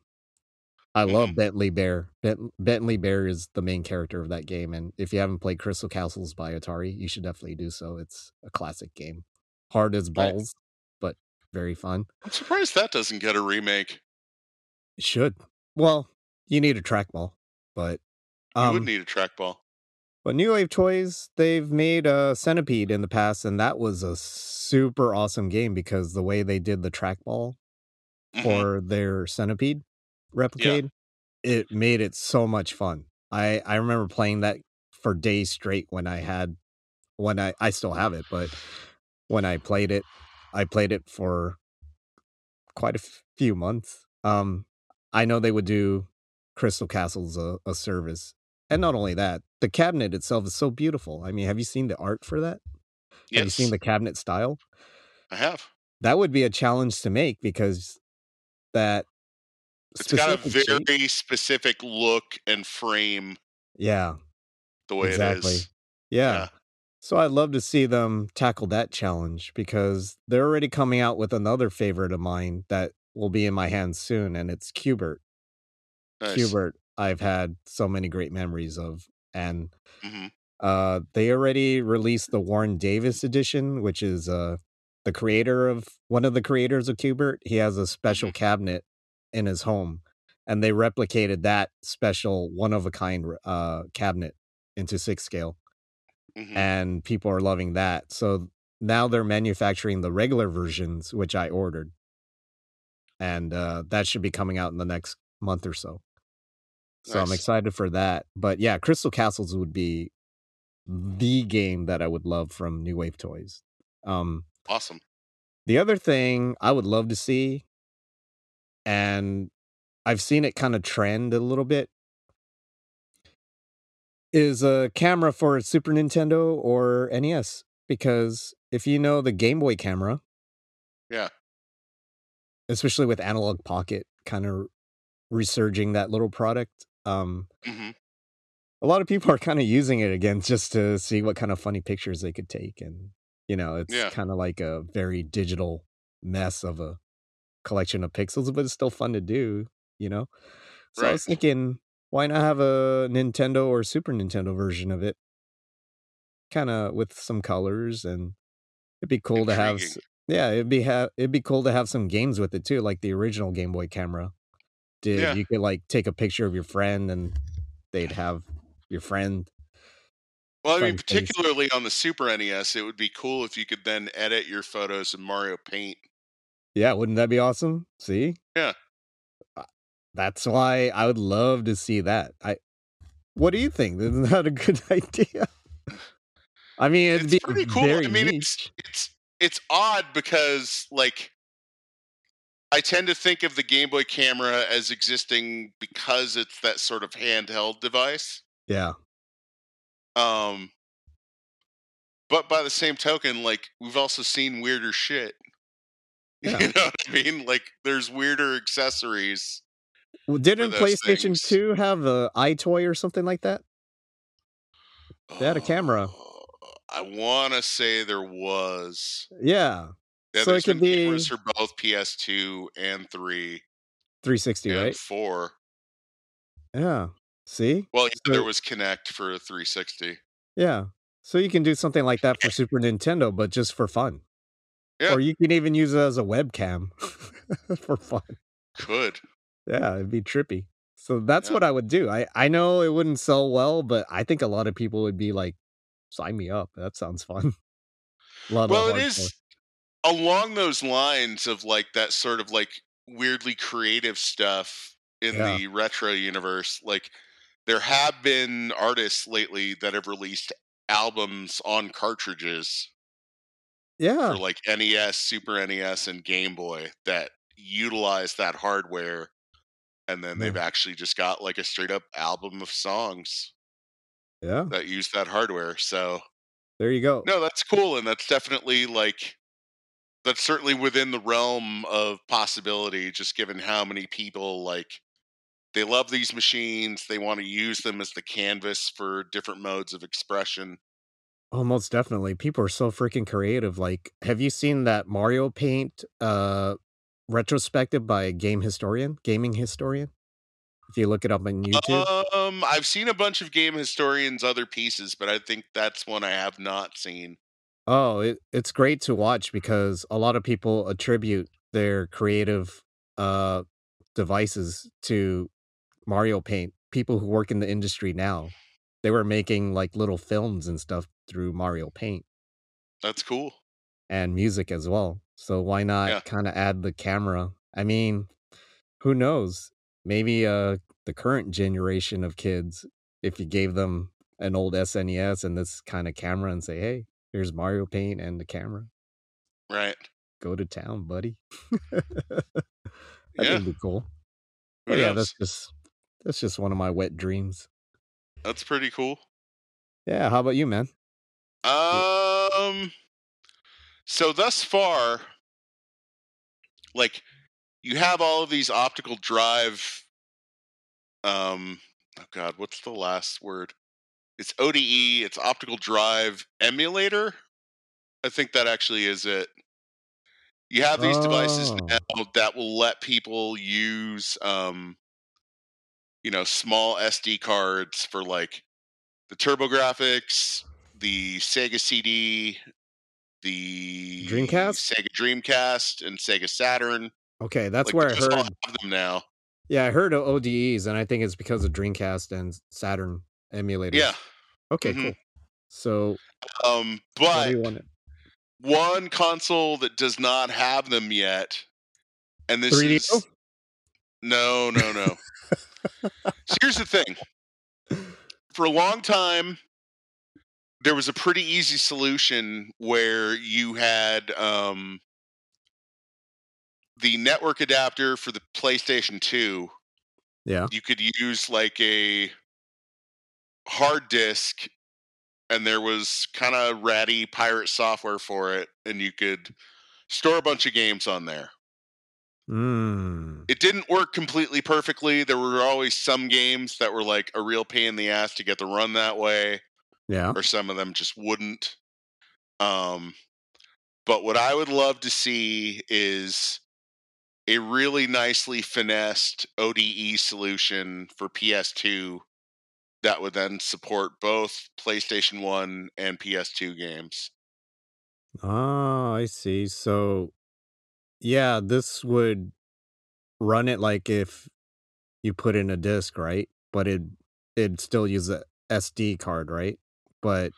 I love Mhm. Bentley Bear. Bent- Bentley Bear is the main character of that game, and if you haven't played Crystal Castles by Atari, you should definitely do so. It's a classic game, hard as balls, but very fun. I'm surprised that doesn't get a remake. It should. Well, you need a trackball, but You um, would need a trackball. But New Wave Toys, they've made a Centipede in the past, and that was a super awesome game because the way they did the trackball Mhm. for their Centipede replicate, it made it so much fun. I I remember playing that for days straight when I had when I I still have it, but when I played it, I played it for quite a f- few months. Um, I know they would do Crystal Castles a, a service, and not only that, the cabinet itself is so beautiful. I mean, have you seen the art for that? yes, Have you seen the cabinet style? I have. That would be a challenge to make because that It's got a specific shape- very specific look and frame yeah the way exactly it is. yeah. So I'd love to see them tackle that challenge because they're already coming out with another favorite of mine that will be in my hands soon, and it's Q*bert. Nice. Q*bert, I've had so many great memories of, and hmm uh, they already released the Warren Davis edition, which is uh, the creator of one of the creators of Q*bert. He has a special Mm-hmm. cabinet in his home, and they replicated that special one of a kind uh, cabinet into six scale hmm and people are loving that. So now they're manufacturing the regular versions, which I ordered, and uh, that should be coming out in the next month or so. So I'm excited for that. But yeah, Crystal Castles would be the game that I would love from New Wave Toys. Um, Awesome. the other thing I would love to see, and I've seen it kind of trend a little bit, is a camera for Super Nintendo or NES. Because if you know the Game Boy camera, Yeah. especially with Analog Pocket kind of resurging that little product, um, hmm a lot of people are kind of using it again just to see what kind of funny pictures they could take. And, you know, it's Yeah. kind of like a very digital mess of a collection of pixels, but it's still fun to do, you know? So I was thinking, why not have a Nintendo or Super Nintendo version of it? Kind of with some colors and it'd be cool to have yeah, it'd be ha- it'd be cool to have some games with it too, like the original Game Boy camera did. Yeah. You could like take a picture of your friend and they'd have your friend. Well, I mean, particularly on the Super NES, it would be cool if you could then edit your photos in Mario Paint. Yeah, wouldn't that be awesome? See? Yeah. Uh, That's why I would love to see that. I what do you think? <laughs> Isn't that a good <laughs> idea? I mean, it'd It's be pretty cool. very I mean, niche. it's it's it's odd because like I tend to think of the Game Boy camera as existing because it's that sort of handheld device. Yeah. Um but by the same token, like we've also seen weirder shit. <laughs> Yeah. You know what I mean? Like there's weirder accessories. Well, didn't PlayStation things. 2 have a EyeToy or something like that? They had a camera. Oh, I want to say there was. Yeah. Yeah, So it there's could be cameras for both PS2 and 3 360, and right? 4. Yeah. See? Well, yeah, So- there was Kinect for 360. Yeah. So you can do something like that for Super Nintendo, but just for fun. Yeah. Or you can even use it as a webcam <laughs> for fun. Could. Yeah, it'd be trippy. So that's Yeah. what I would do. I, I know it wouldn't sell well, but I think a lot of people would be like, sign me up. That sounds fun. <laughs> Well, it is along those lines of like that sort of like weirdly creative stuff in Yeah. the retro universe. Like there have been artists lately that have released albums on cartridges Yeah. for like NES, Super NES, and Game Boy that utilize that hardware. And then they've Yeah. actually just got like a straight up album of songs Yeah. that use that hardware. So There you go. no, that's cool, and that's definitely like that's certainly within the realm of possibility. Just given how many people like they love these machines, they want to use them as the canvas for different modes of expression. Oh, most definitely. People are so freaking creative. Like, have you seen that Mario Paint uh retrospective by a game historian, gaming historian? If you look it up on YouTube. Um, I've seen a bunch of game historians other pieces, but I think that's one I have not seen. Oh, it, it's great to watch because a lot of people attribute their creative uh devices to Mario Paint. People who work in the industry now, they were making like little films and stuff through Mario Paint That's cool. and music as well. So why not Yeah. kind of add the camera? I mean, who knows? Maybe uh the current generation of kids, if you gave them an old SNES and this kind of camera and say, "Hey, here's Mario Paint and the camera. Right. Go to town, buddy." <laughs> that Yeah. would be cool. Yeah, that's just that's just one of my wet dreams. That's pretty cool. Yeah, how about you, man? Um. So thus far, like you have all of these optical drive. Um. Oh God, what's the last word? It's ODE. It's optical drive emulator. I think that actually is it. You have these devices Oh. now that will let people use, um, you know, small SD cards for like the TurboGrafx, the Sega CD, the Dreamcast? Sega Dreamcast, and Sega Saturn. Okay, that's Like, where I heard. them now. Yeah, I heard of ODEs, and I think it's because of Dreamcast and Saturn emulators. Yeah. Okay, Mhm. cool. So, Um, but do you want? one console that does not have them yet, and this 3DO? is no, no, no. so here's the thing: for a long time, there was a pretty easy solution where you had um, the network adapter for the PlayStation Two. Yeah. You could use like a hard disk and there was kind of ratty pirate software for it and you could store a bunch of games on there Mm. It didn't work completely perfectly there were always some games that were like a real pain in the ass to get the run that way Yeah. or some of them just wouldn't um but what i would love to see is a really nicely finessed ode solution for ps2 that would then support both playstation 1 and ps2 games Ah, I see. So, yeah, this would run it like if you put in a disc, right? But it it'd still use a SD card, right? But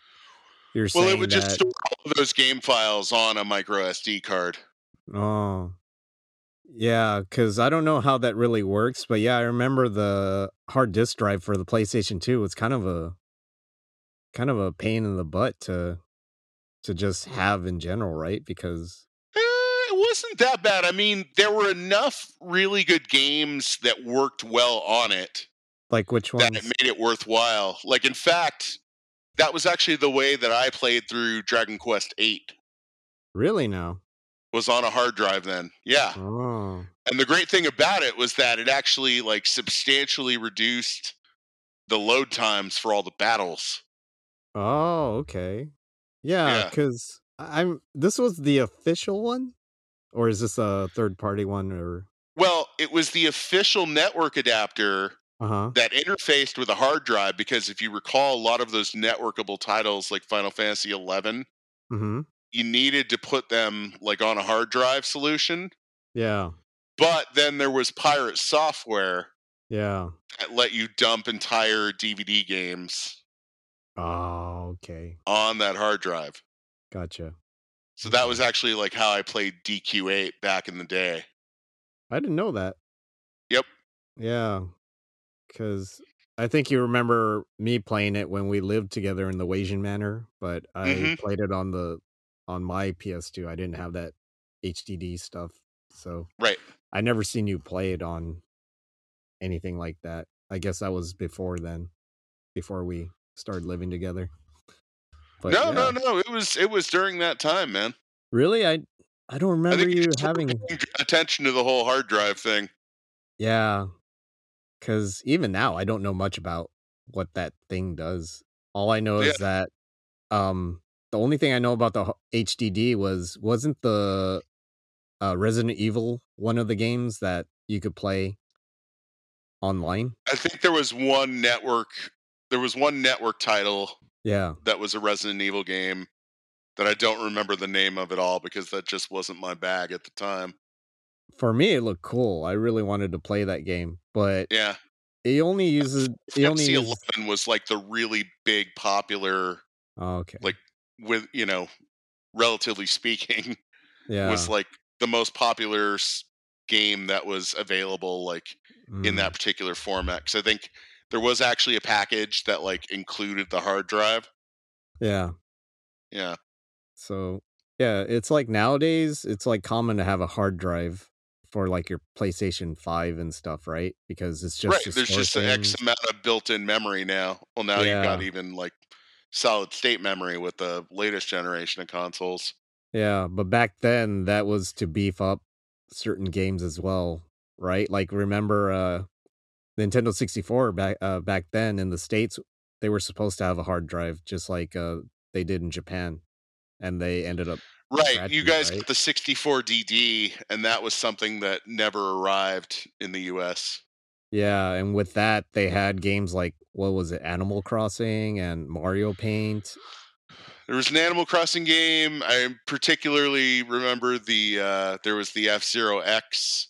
you're well saying it would that just store all of those game files on a micro sd card Oh, yeah, because I don't know how that really works, but yeah, I remember the hard disk drive for the PlayStation 2 was kind of a kind of a pain in the butt to to just have in general, right? Because wasn't that bad. I mean, there were enough really good games that worked well on it like which one? that it made it worthwhile. Like, in fact, that was actually the way that I played through Dragon Quest VIII. Really now? Was on a hard drive then. Yeah. Oh, And the great thing about it was that it actually like substantially reduced the load times for all the battles. oh, okay, yeah, Yeah. because I'm. This was the official one, or is this a third party one? Or Well, it was the official network adapter uh huh. that interfaced with a hard drive because if you recall a lot of those networkable titles like Final Fantasy 11 Mm-hmm. you needed to put them like on a hard drive solution Yeah. but then there was pirate software Yeah. that let you dump entire DVD games Oh, okay. on that hard drive Gotcha. So that was actually like how I played DQ8 back in the day I didn't know that. Yep. Yeah. Cause I think you remember me playing it when we lived together in the Wasian Manor, but I Mhm. played it on the on my PS2. I didn't have that HDD stuff. So right I never seen you play it on anything like that. I guess that was before then, before we started living together. But no yeah. no no it was it was during that time man Really? I I don't I remember think you having <laughs> attention to the whole hard drive thing Yeah. Cause even now I don't know much about what that thing does. All I know Yeah. is that um the only thing I know about the HDD was wasn't the uh Resident Evil one of the games that you could play online? I think there was one network. There was one network title Yeah. that was a Resident Evil game that I don't remember the name of at all because that just wasn't my bag at the time. For me, it looked cool. I really wanted to play that game, but Yeah, it only uses. <laughs> It only FC uses, Eleven was like the really big popular, oh, okay. like with you know, relatively speaking, <laughs> yeah. was like the most popular game that was available like in mm, that particular format. Because I think there was actually a package that like included the hard drive. Yeah. Yeah, So yeah, it's like nowadays it's like common to have a hard drive for like your PlayStation 5 and stuff, right? Because it's just right. There's just an X amount of built-in memory now. Well, now you've got even like solid state memory with the latest generation of consoles. Yeah, but back then that was to beef up certain games as well, right? Like remember uh Nintendo 64 back uh back then in the States they were supposed to have a hard drive just like uh they did in Japan and they ended up Right. You guys right? got the 64 DD, and that was something that never arrived in the US. Yeah, and with that they had games like what was it, Animal Crossing and Mario Paint. There was an Animal Crossing game. I particularly remember the uh, there was the F Zero X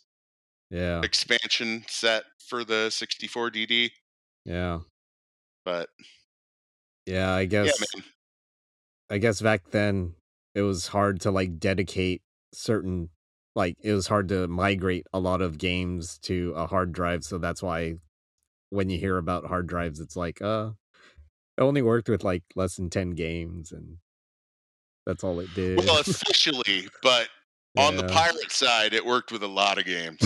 Yeah, expansion set for the 64 DD. yeah. But Yeah, I yeah, guess man. I guess back then it was hard to like dedicate certain like it was hard to migrate a lot of games to a hard drive, so that's why when you hear about hard drives it's like uh it only worked with like less than 10 games and that's all it did. Well, <laughs> officially, but on the pirate side, it worked with a lot of games.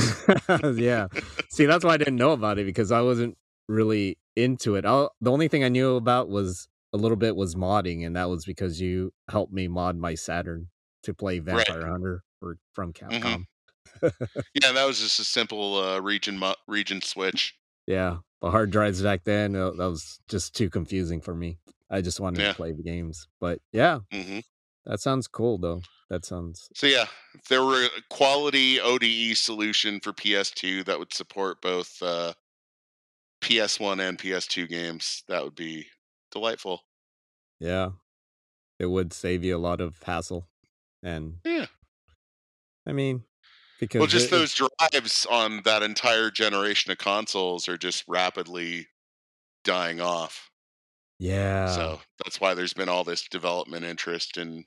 <laughs> yeah. See, that's why I didn't know about it because I wasn't really into it. i the only thing I knew about was a little bit was modding, and that was because you helped me mod my Saturn to play Right. Vampire Hunter for, from Capcom. <laughs> Yeah, that was just a simple uh, region mu- region switch. Yeah, but hard drives back then uh, that was just too confusing for me. I just wanted Yeah. to play the games. But yeah, hmm that sounds cool though. That sounds So yeah, if there were a quality ODE solution for PS2 that would support both uh, PS1 and PS2 games, that would be delightful. yeah. It would save you a lot of hassle, and Yeah. I mean, because Well, just it- those drives on that entire generation of consoles are just rapidly dying off. yeah. So that's why there's been all this development interest in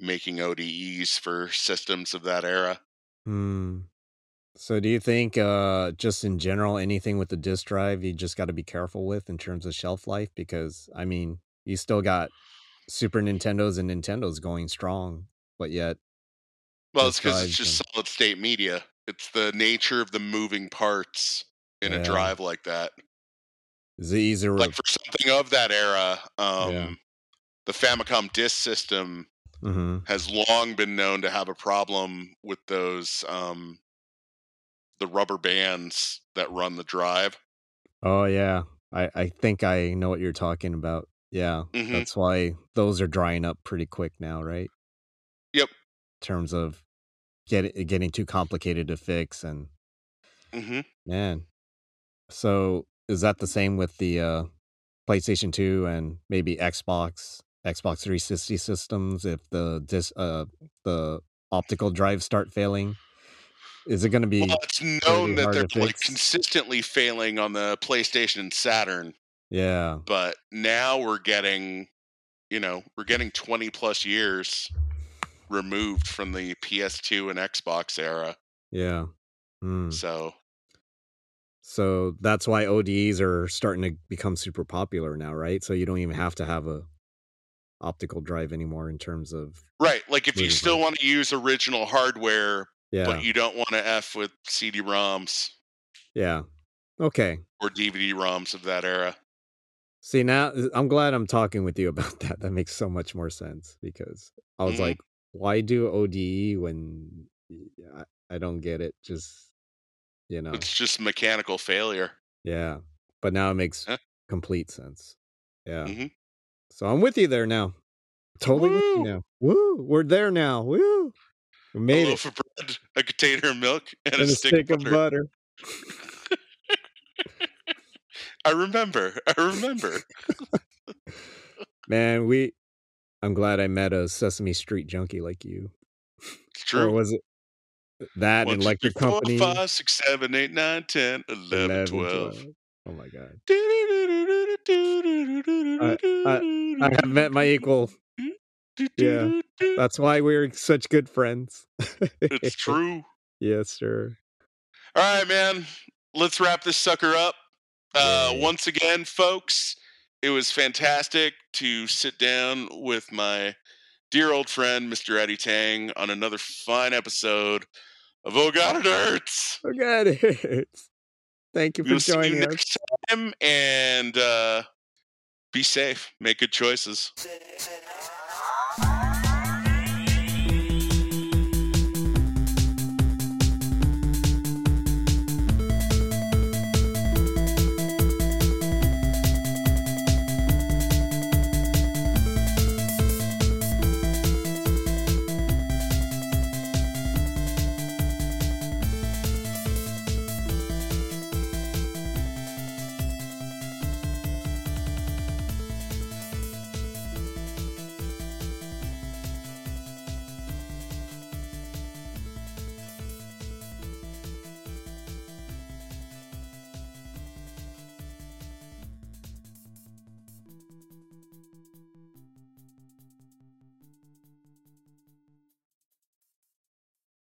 making ODEs for systems of that era. Hmm. So do you think uh just in general anything with the disk drive you just got to be careful with in terms of shelf life because I mean, you still got Super Nintendos and Nintendos going strong, but yet Well, it's because it's just and- solid state media. It's the nature of the moving parts in Yeah. a drive like that. is it easier Like for something of that era, um, Yeah. the Famicom disk system hmm has long been known to have a problem with those um, the rubber bands that run the drive. Oh yeah. I I think I know what you're talking about. Yeah. Mhm. That's why those are drying up pretty quick now, right? Yep. In terms of get getting too complicated to fix and hmm Man. So is that the same with the uh PlayStation 2 and maybe Xbox, Xbox 360 systems if the dis uh the optical drives start failing? Is it going to be Well, it's known that they're like consistently failing on the PlayStation and Saturn, Yeah. but now we're getting, you know, we're getting 20 plus years removed from the PS2 and Xbox era. Yeah. Hmm. So, So that's why ODEs are starting to become super popular now, right? So you don't even have to have a optical drive anymore in terms of right, like if you still want to use original hardware, yeah. but you don't want to F with CD-ROMs yeah. Okay. or DVD-ROMs of that era. See now, uh, I'm glad I'm talking with you <laughs> about that. That makes so much more sense because I was Mhm. like, why do ODE when i don't get it? Just you know, It's just mechanical failure. yeah. But now it makes Yeah. complete sense. Yeah. Mhm. So I'm with you there now. Totally with you now. Woo! We're there now. Woo! We A made it. loaf of bread, a container of milk, and, And a stick, of butter. butter. <laughs> I remember. I remember. <laughs> Man, we. I'm glad I met a Sesame Street junkie like you. It's <laughs> Or true. was it that One, and two, Electric four, Company? five, six, seven, eight, nine, 10, 11, 11, 12. 12. Oh my god. I I have met my equal. Yeah. That's why we're such good friends. It's <laughs> true. yes, sir. All right, man. Let's wrap this sucker up. Uh, once again, folks, it was fantastic to sit down with my dear old friend, Mr. Eddie Tang, on another fine episode of Oh God, It Hurts. Oh god, it hurts. Thank you for We'll see you joining us. next time, and uh, be safe. Make good choices.